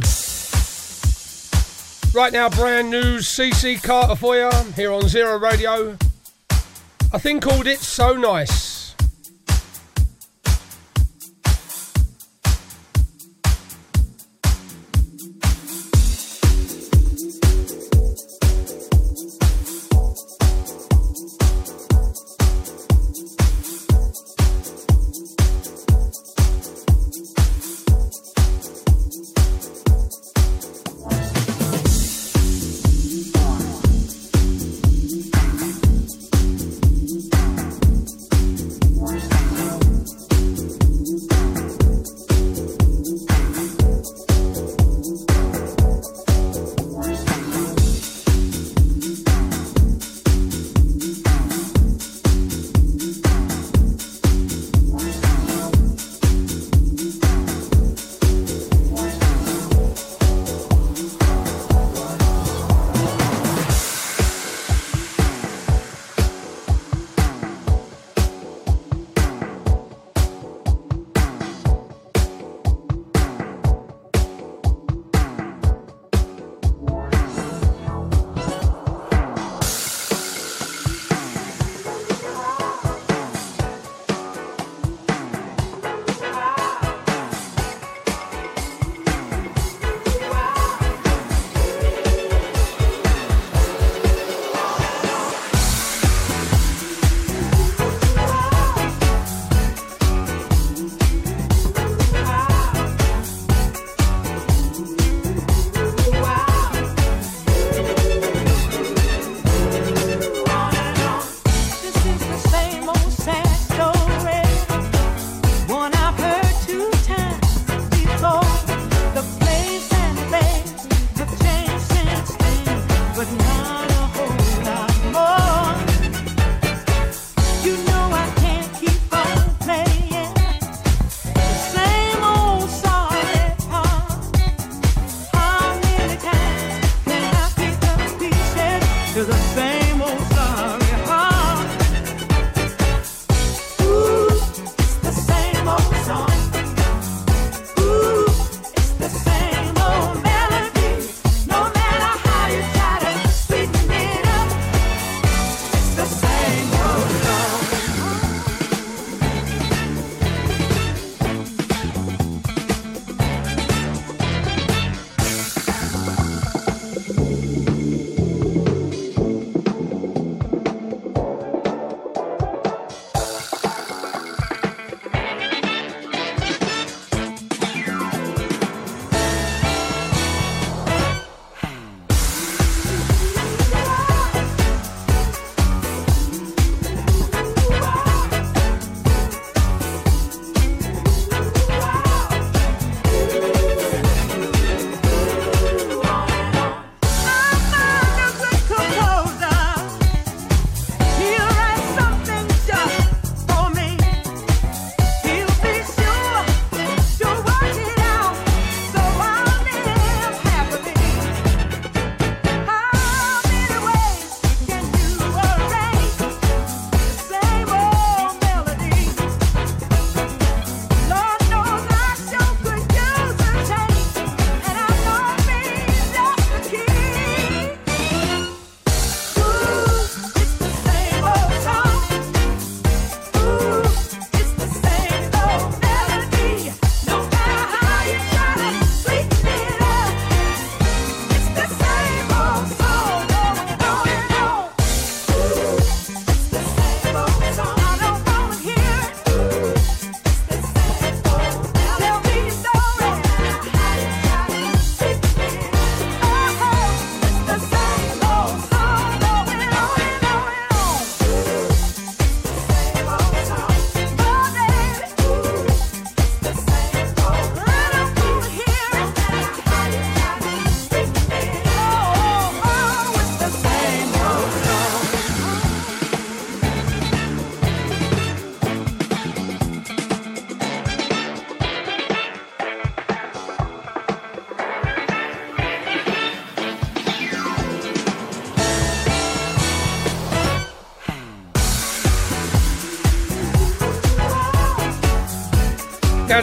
Right now, brand new CC Carter for you here on Zero Radio. A thing called It's So Nice.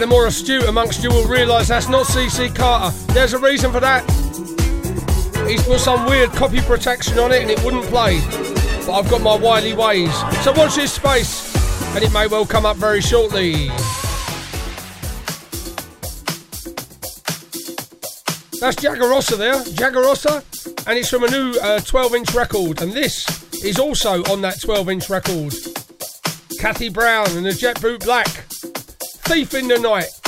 The more astute amongst you will realise that's not CC Carter. There's a reason for that. He's put some weird copy protection on it and it wouldn't play. But I've got my wily ways. So watch this space, and it may well come up very shortly. That's Jagerossa there, Jagerossa, and it's from a new 12 uh, inch record, and this is also on that 12 inch record. Kathy Brown and the Jet Boot Jack, Thief in the Night.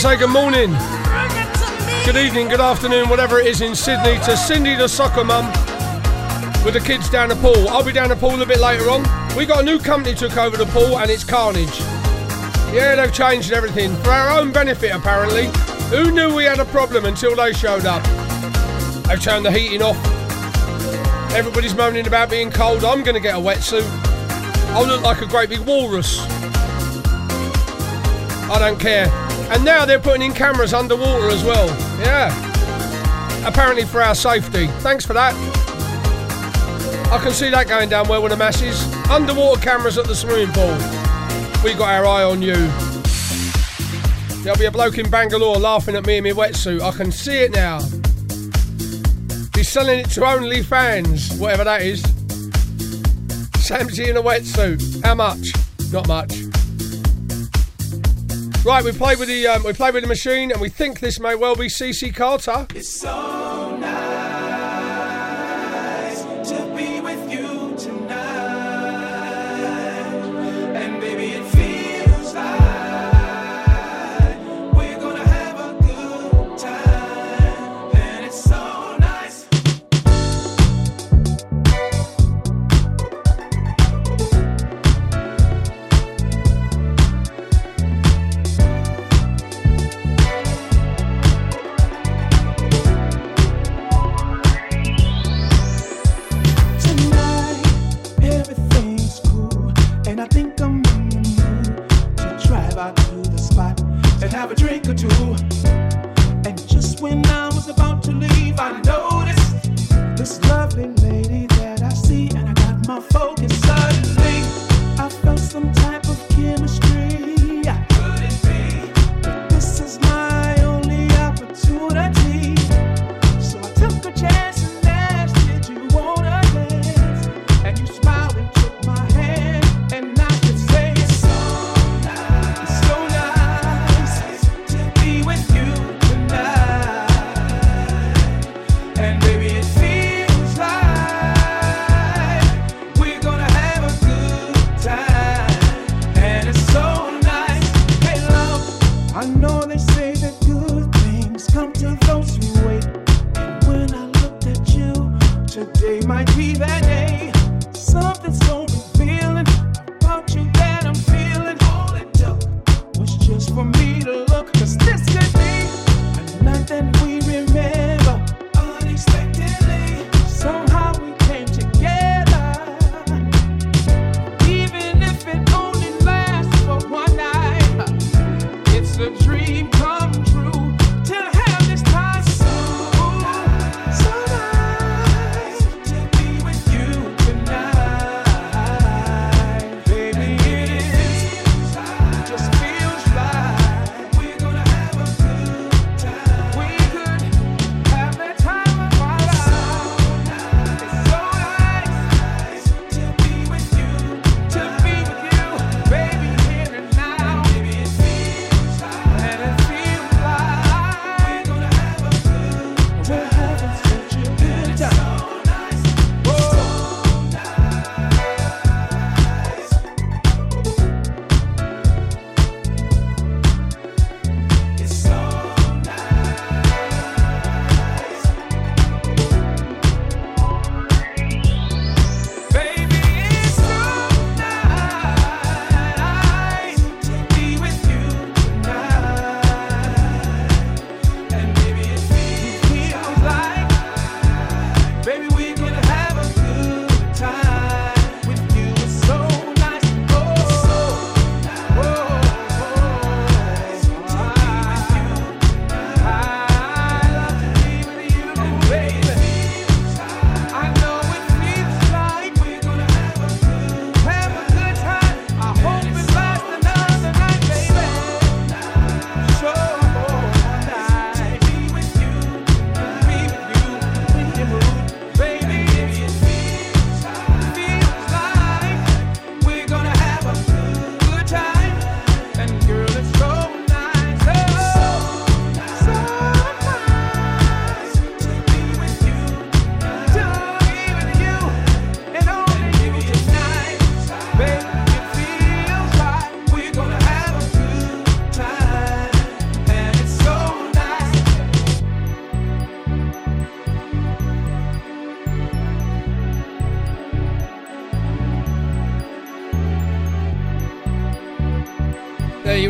Say good morning, good evening, good afternoon, whatever it is in Sydney, to Cindy the soccer mum with the kids down the pool. I'll be down the pool a bit later on. We got a new company took over the pool and it's Carnage. Yeah, they've changed everything for our own benefit apparently. Who knew we had a problem until they showed up? They've turned the heating off. Everybody's moaning about being cold. I'm going to get a wetsuit. I'll look like a great big walrus. I don't care. And now they're putting in cameras underwater as well. Yeah. Apparently for our safety. Thanks for that. I can see that going down well with the masses. Underwater cameras at the swimming pool. We got our eye on you. There'll be a bloke in Bangalore laughing at me in my wetsuit. I can see it now. He's selling it to OnlyFans, whatever that is. Samsy in a wetsuit. How much? Not much. Right, we played with the um, we played with the machine, and we think this may well be CC Carter.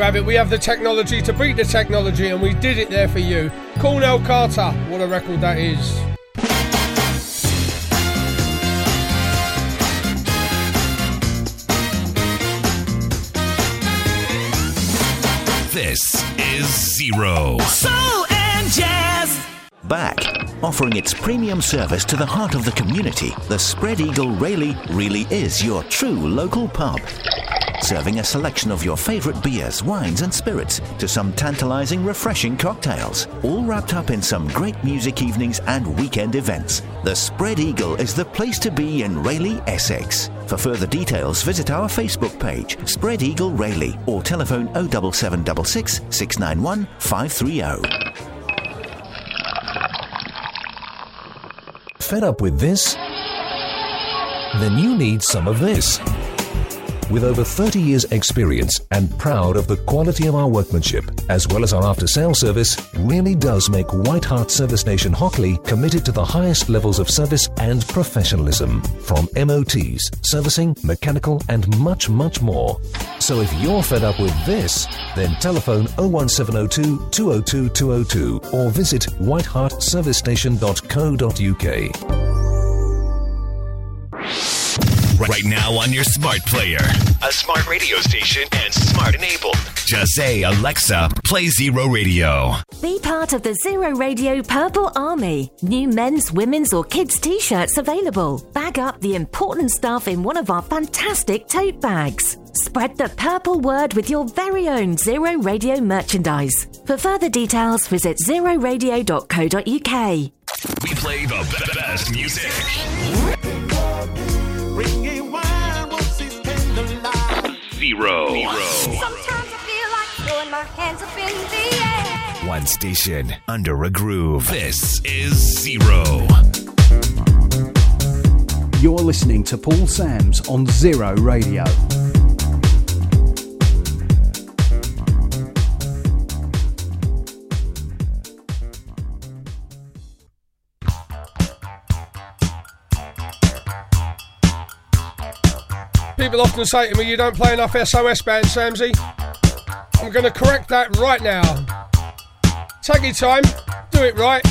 You have it. We have the technology to beat the technology, and we did it there for you. Cornell Carter, what a record that is. This is Zero. Soul and jazz. Back, offering its premium service to the heart of the community, the Spread Eagle Rayleigh really is your true local pub. Serving a selection of your favorite beers, wines, and spirits to some tantalizing, refreshing cocktails, all wrapped up in some great music evenings and weekend events. The Spread Eagle is the place to be in Rayleigh, Essex. For further details, visit our Facebook page, Spread Eagle Rayleigh, or telephone 07766 691 530. Fed up with this? Then you need some of this. With over 30 years' experience and proud of the quality of our workmanship, as well as our after sales service, really does make White Hart Service Station Hockley committed to the highest levels of service and professionalism. From MOTs, servicing, mechanical, and much, much more. So if you're fed up with this, then telephone 01702 202 202 or visit whiteheartservicestation.co.uk. Right now on your smart player, a smart radio station, and smart enabled. Just say, Alexa, play Zero Radio. Be part of the Zero Radio Purple Army. New men's, women's, or kids' t shirts available. Bag up the important stuff in one of our fantastic tote bags. Spread the purple word with your very own Zero Radio merchandise. For further details, visit zeroradio.co.uk. We play the best music. Zero. Sometimes I feel like throwing my hands up in the air. One station under a groove. This is Zero. You're listening to Paul Sams on Zero Radio. People often say to me, you don't play enough SOS band, Samsy. I'm going to correct that right now. Take your time, do it right.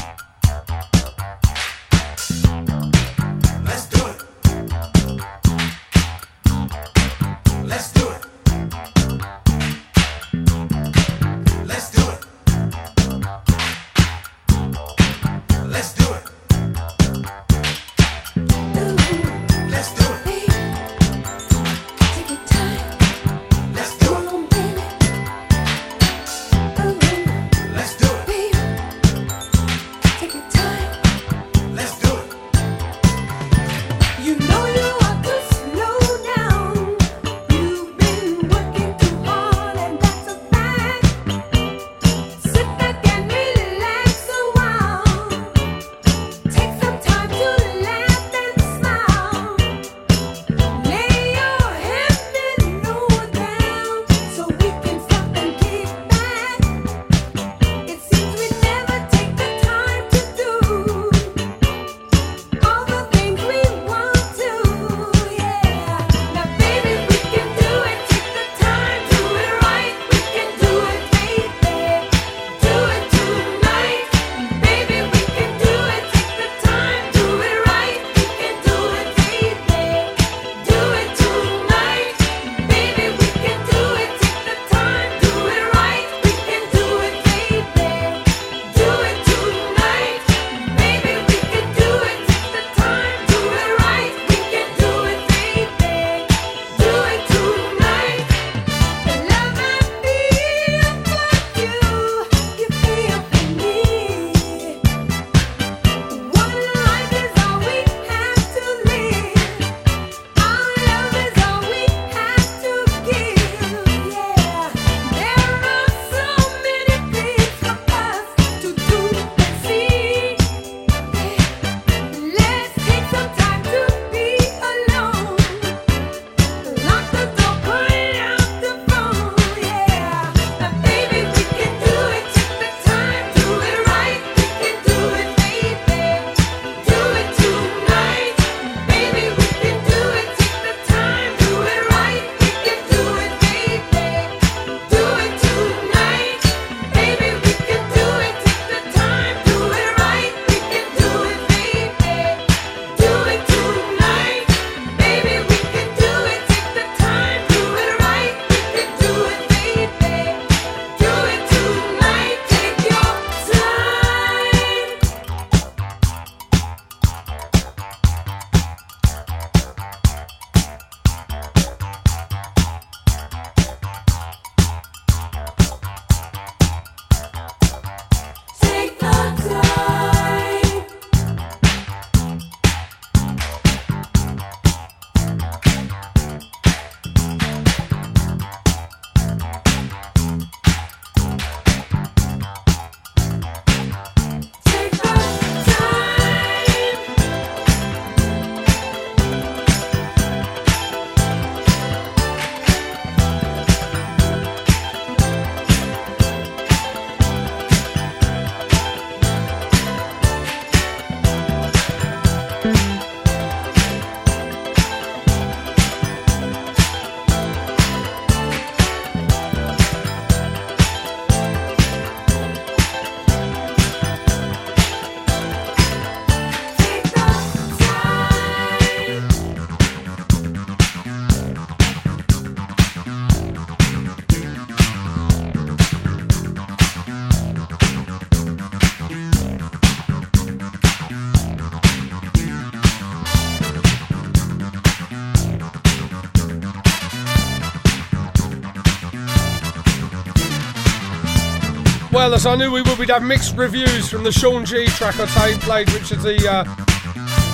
I knew we would, we'd have mixed reviews from the Shaun G track I played, which is the uh,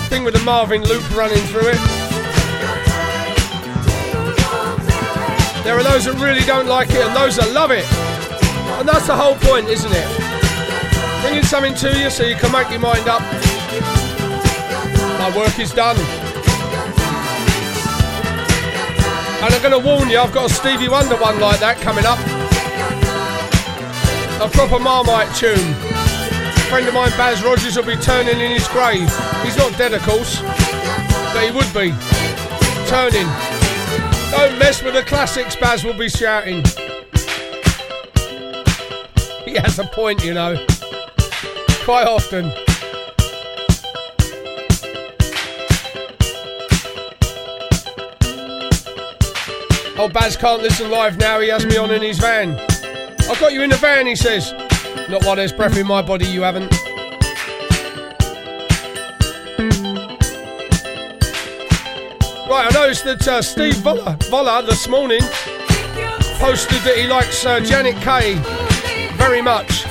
thing with the Marvin loop running through it. There are those that really don't like it and those that love it. And that's the whole point, isn't it? Bringing something to you so you can make your mind up. My work is done. And I'm going to warn you, I've got a Stevie Wonder one like that coming up. A proper Marmite tune. A friend of mine, Baz Rogers, will be turning in his grave. He's not dead, of course, but he would be. Turning. Don't mess with the classics, Baz will be shouting. He has a point, you know. Quite often. Oh, Baz can't listen live now. He has me on in his van. I've got you in the van, he says. Not while there's breath in my body, you haven't. Right, I noticed that uh, Steve Voller, Voller this morning posted that he likes uh, Janet Kay very much.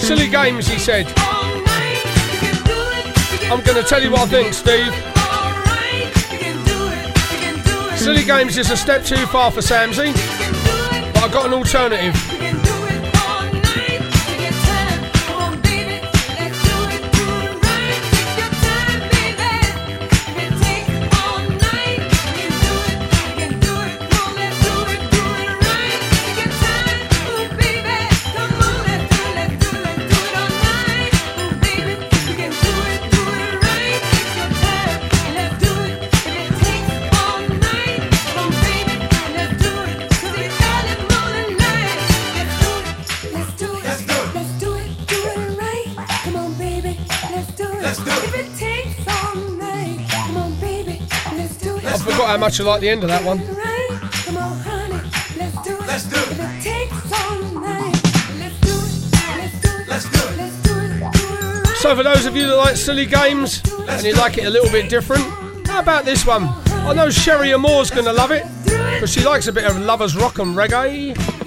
Silly games, he said. I'm going to tell you what I think, Steve. Silly games is a step too far for Samsey, I've got an alternative. Much I like the end of that one. So for those of you that like silly games and you like it a little bit different, how about this one? I know Sherry Moore's going to love it because she likes a bit of lovers rock and reggae.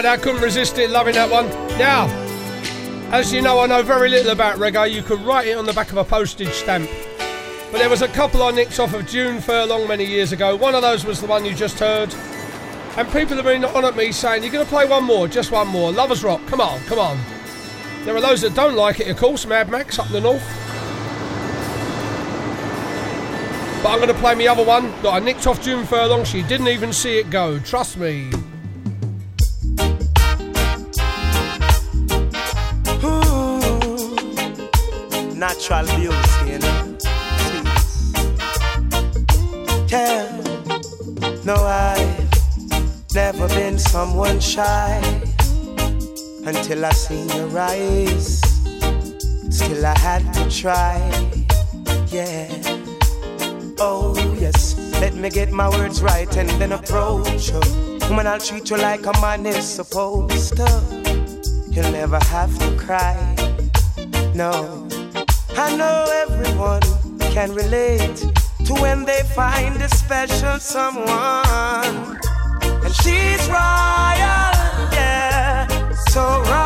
About that, couldn't resist it, loving that one. Now, as you know, I know very little about reggae. You could write it on the back of a postage stamp. But there was a couple I nicked off of June Furlong many years ago. One of those was the one you just heard. And people have been on at me saying, You're going to play one more, just one more. Lovers Rock, come on, come on. There are those that don't like it, of course, Mad Max up in the north. But I'm going to play my other one that I nicked off June Furlong. She didn't even see it go, trust me. Natural beauty, you know. Tell, no, I've never been someone shy until I seen your eyes. Still, I had to try, yeah. Oh, yes, let me get my words right and then approach you. Woman, I'll treat you like a man is supposed to. You'll never have to cry, no. I know everyone can relate to when they find a special someone. And she's royal, yeah, so royal.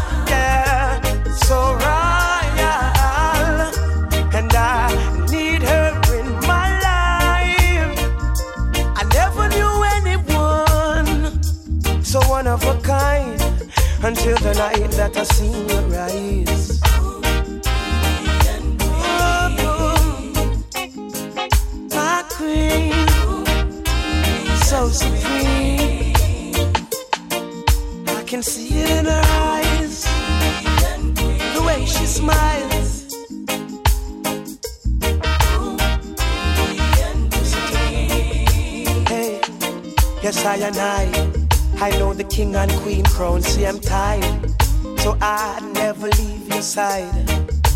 yeah, so royal. And I need her in my life. I never knew anyone so one of a kind until the night that I seen your eyes. my queen, so supreme. I can see it in her eyes, she smiles. Hey, yes I and I, I know the king and queen crown. See I'm tired, so I never leave your side.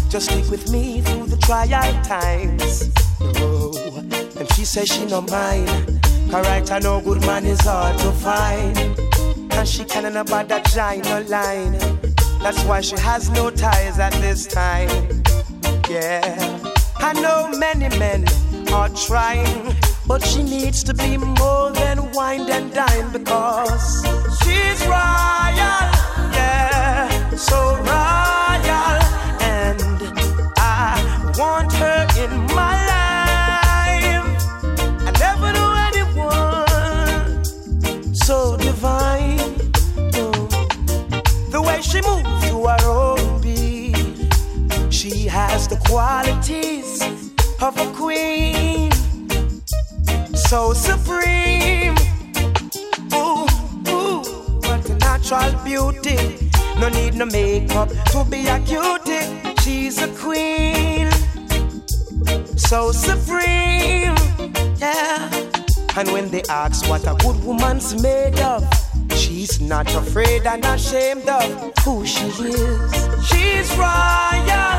Just stick with me through the trial times. Oh, and she says she no mind. Correct, I know good man is hard to find. And she can't about that giant no line. That's why she has no ties at this time. Yeah, I know many men are trying, but she needs to be more than wine and dine because she's royal. Qualities of a queen, so supreme. Ooh, ooh, what a natural beauty. No need no makeup to be a cutie. She's a queen, so supreme. Yeah. And when they ask what a good woman's made of, she's not afraid and ashamed of who she is. She's royal,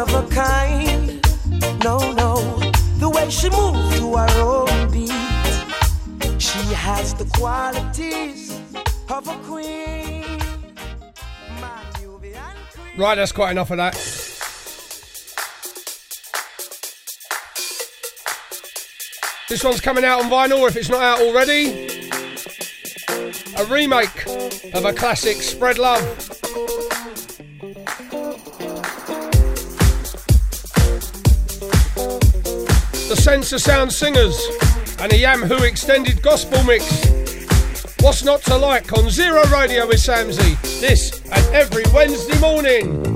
of a kind. No, no, the way she moves to her own beat. She has the qualities of a queen. Right, that's quite enough of that. This one's coming out on vinyl if it's not out already. A remake of a classic, Spread Love. The Sense of Sound Singers and a Yam Who extended gospel mix. What's not to like on Zero Radio with Samsy? This and every Wednesday morning.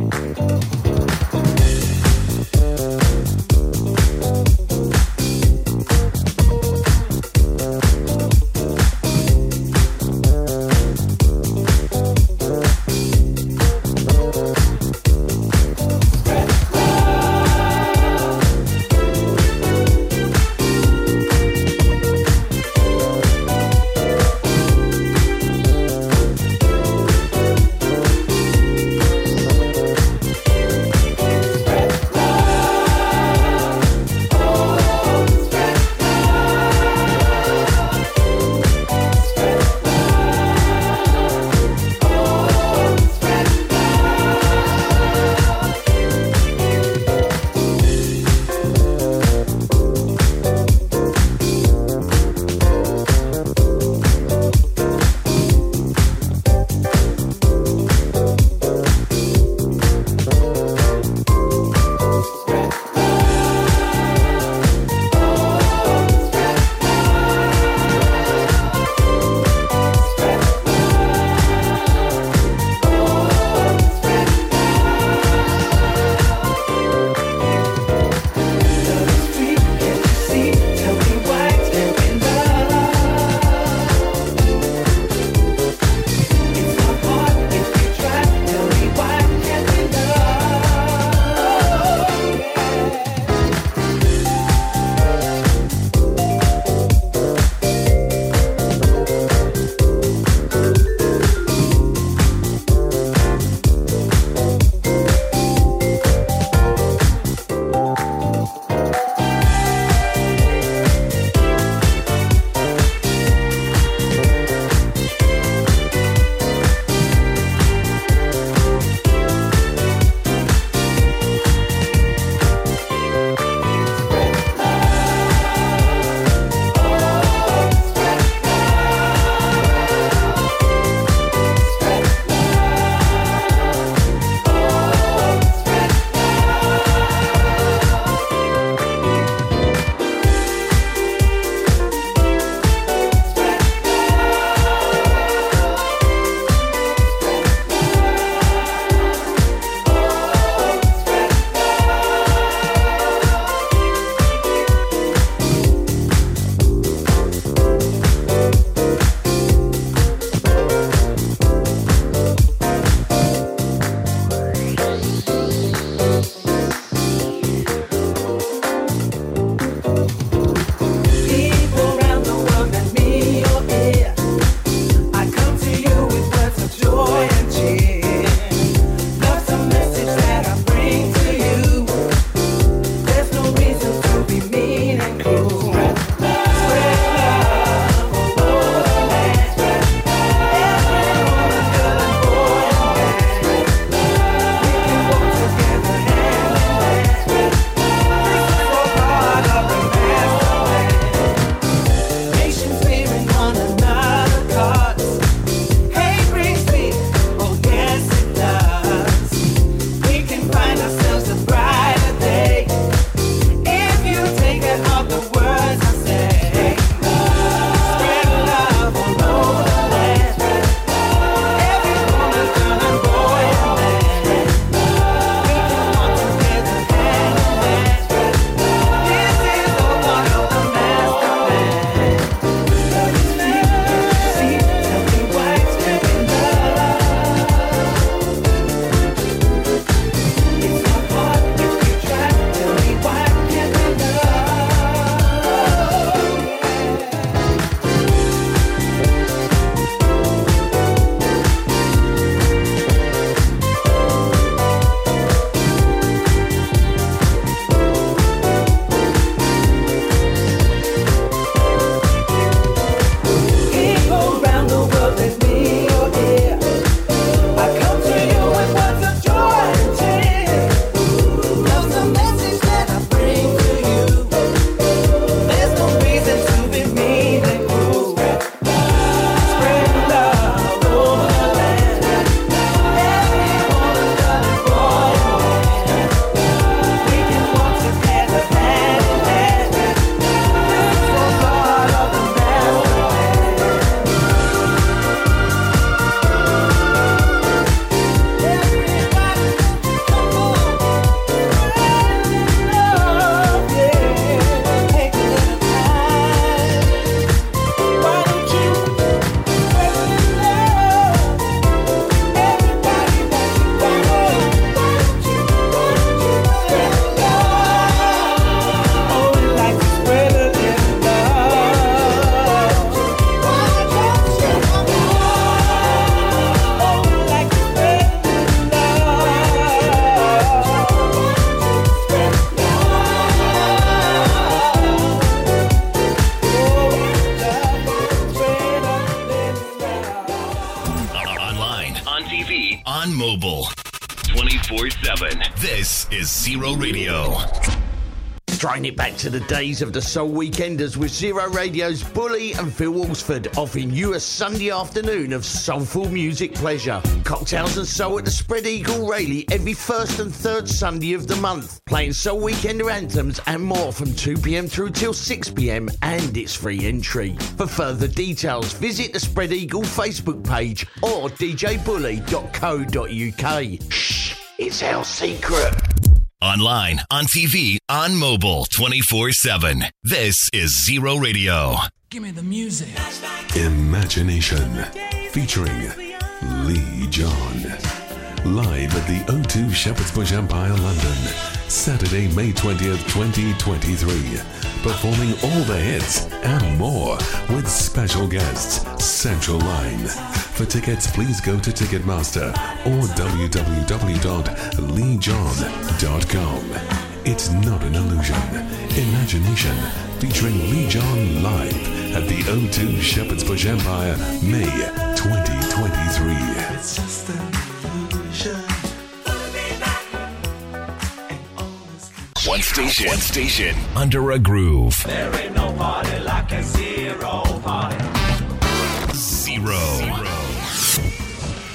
Throwing it back to the days of the Soul Weekenders with Zero Radio's Bully and Phil Walsford offering you a Sunday afternoon of soulful music pleasure. Cocktails and soul at the Spread Eagle Rayleigh every first and third Sunday of the month. Playing Soul Weekender anthems and more from 2pm through till 6pm and it's free entry. For further details, visit the Spread Eagle Facebook page or djbully.co.uk. Shh, it's our secret. Online, on TV, on mobile, 24 7. This is Zero Radio. Give me the music. Imagination featuring Lee John. Live at the O2 Shepherd's Bush Empire, London. Saturday, May 20th, 2023. Performing all the hits and more with special guests, Central Line. For tickets, please go to Ticketmaster or www.leejohn.com. It's not an illusion. Imagination featuring Lee John live at the O2 Shepherd's Bush Empire, May 2023. One station, one station, under a groove. There ain't no party like a zero party. Zero.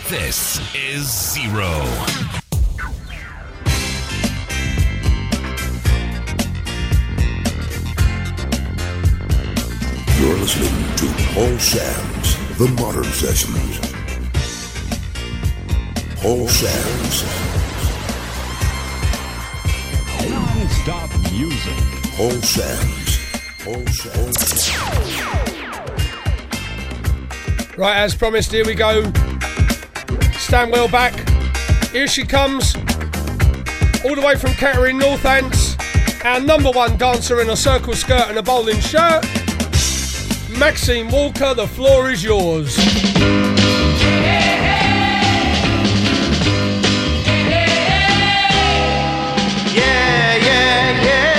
This is Zero. You're listening to Paul Sam's The Modern Sessions. Paul Sam's music. Paul Sam's Paul Sam's Right, as promised, here we go. Stand well back. Here she comes. All the way from Kettering, North Northants. Our number one dancer in a circle skirt and a bowling shirt. Maxine Walker, the floor is yours. Yeah, yeah,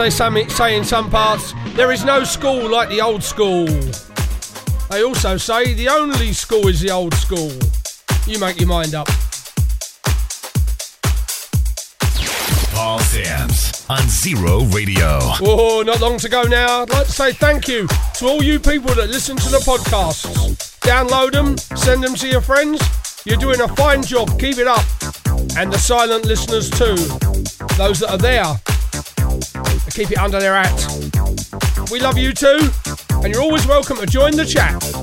they say in some parts, there is no school like the old school. They also say the only school is the old school. You make your mind up. Paul Sams on Zero Radio. Oh, not long to go now. I'd like to say thank you to all you people that listen to the podcasts. Download them, send them to your friends. You're doing a fine job. Keep it up. And the silent listeners too. Those that are there. Keep it under their hat. We love you too. And you're always welcome to join the chat.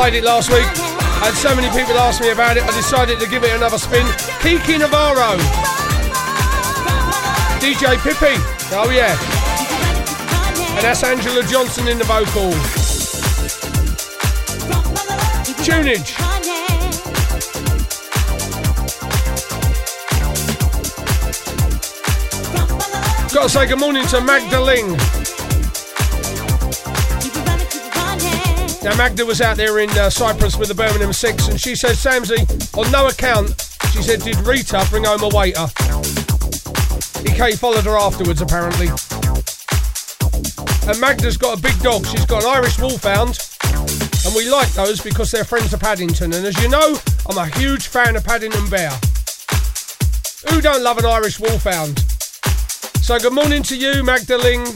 Played it last week. Had so many people ask me about it, I decided to give it another spin. Kiko Navarro. DJ Pippi. Oh, yeah. And that's Angela Johnson in the vocals. Tunage. Got to say good morning to Magdalene. Now Magda was out there in uh, Cyprus with the Birmingham Six, and she said, Samsey, on no account, she said, did Rita bring home a waiter? EK followed her afterwards, apparently. And Magda's got a big dog. She's got an Irish Wolfhound, and we like those because they're friends of Paddington. And as you know, I'm a huge fan of Paddington Bear. Who don't love an Irish Wolfhound? So good morning to you, Magdalene.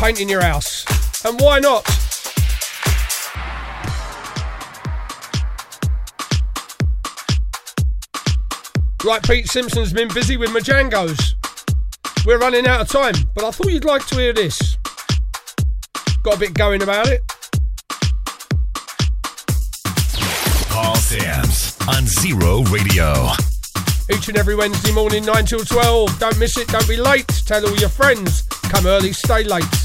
Painting your house. And why not? Right, Pete Simpson's been busy with Mijangos. We're running out of time, but I thought you'd like to hear this. Got a bit going about it. Paul Sams on Zero Radio. Each and every Wednesday morning, 9 till 12. Don't miss it, don't be late. Tell all your friends. Come early, stay late.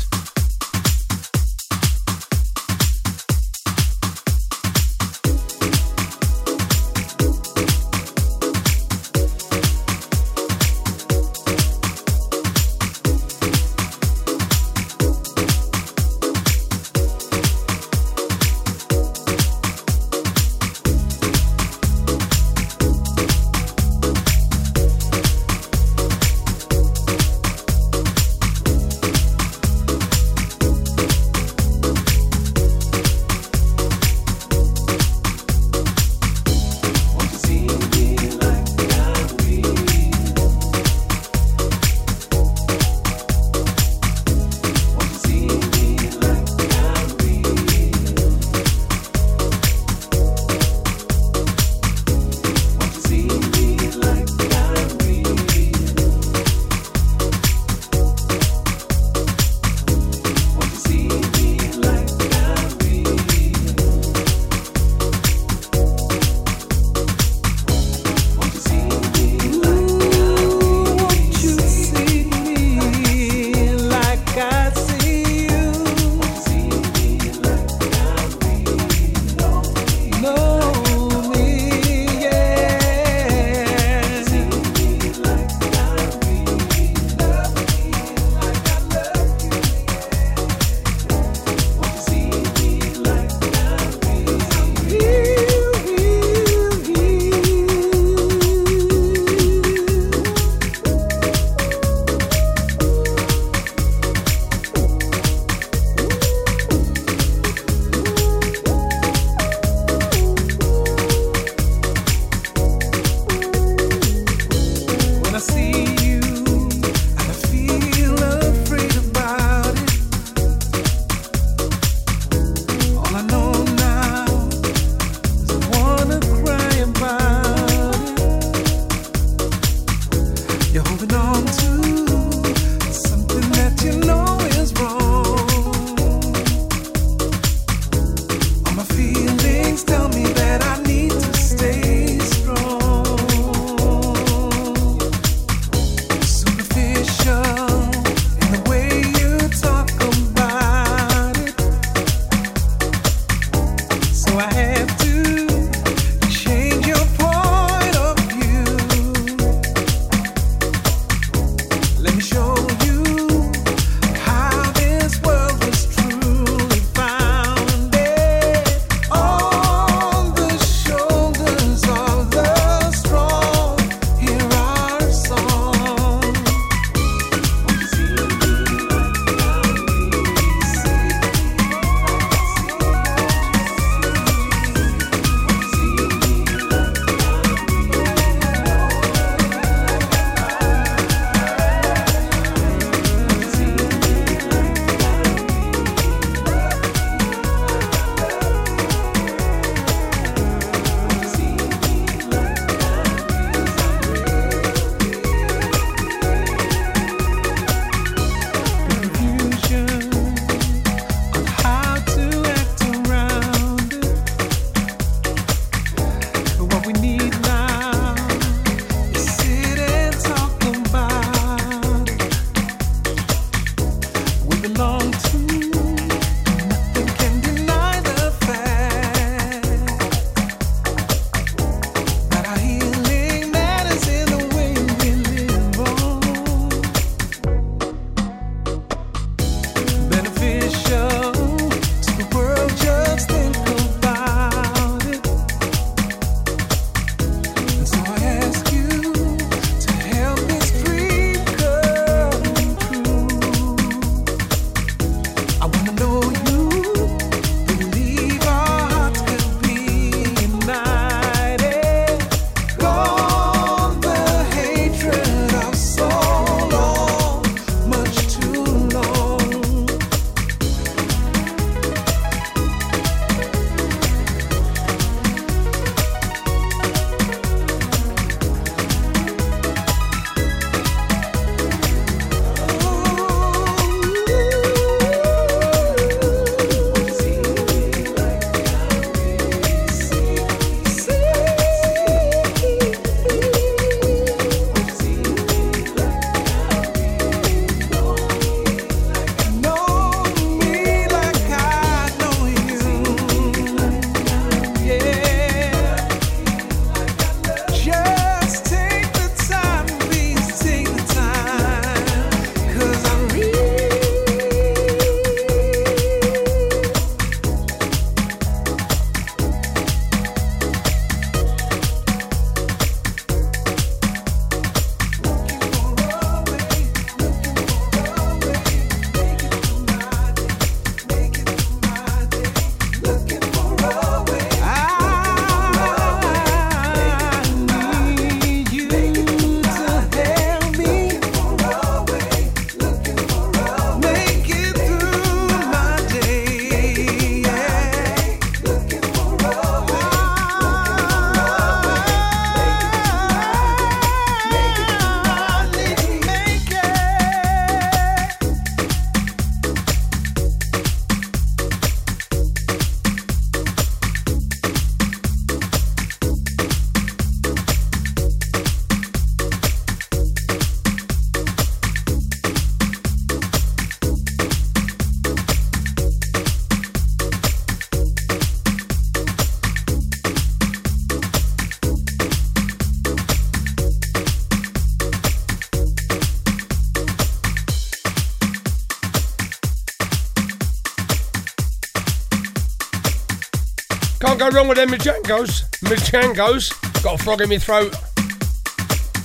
wrong with them Mijangos. Mijangos. Got a frog in my throat.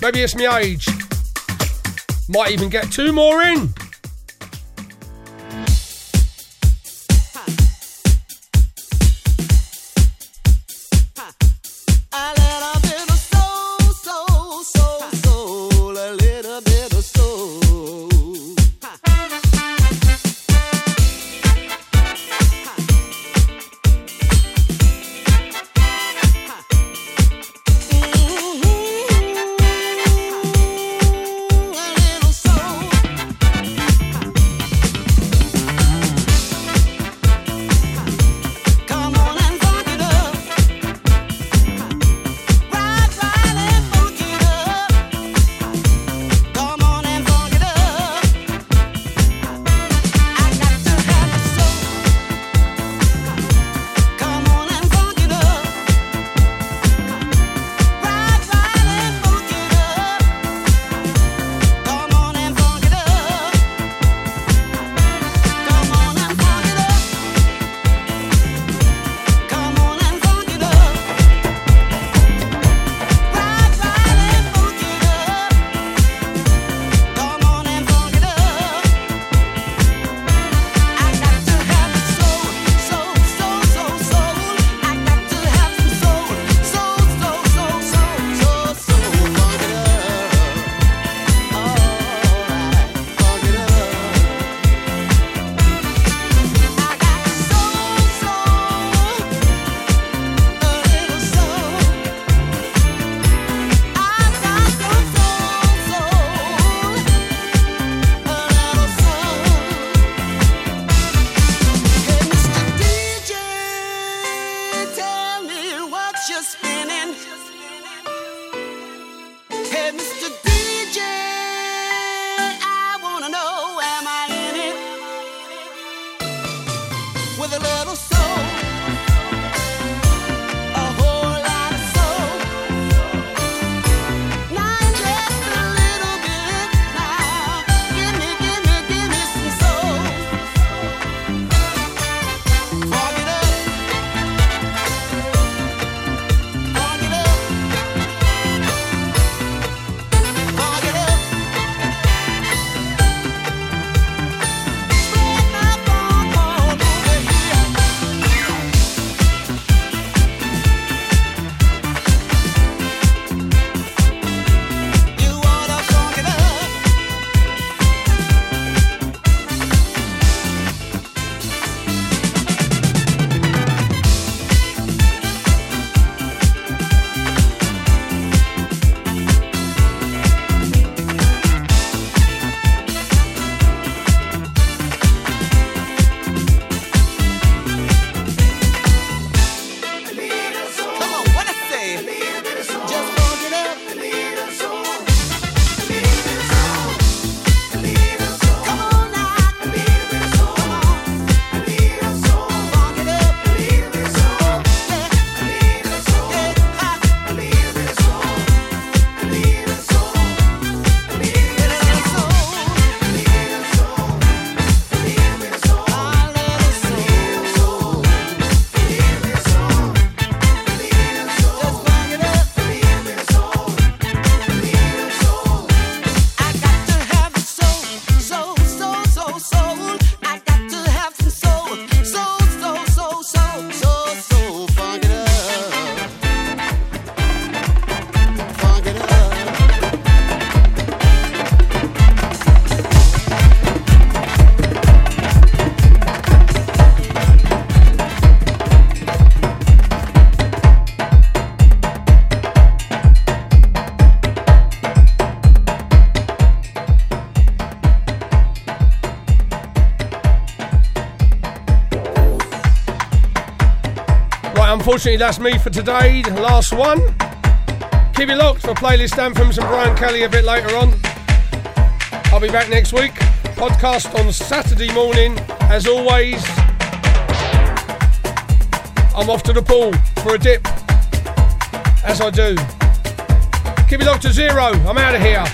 Maybe it's my age. Might even get two more in. Unfortunately, that's me for today. Last one. Keep it locked for playlist anthems and Brian Kelly a bit later on. I'll be back next week. Podcast on Saturday morning, as always. I'm off to the pool for a dip, as I do. Keep it locked to zero. I'm out of here.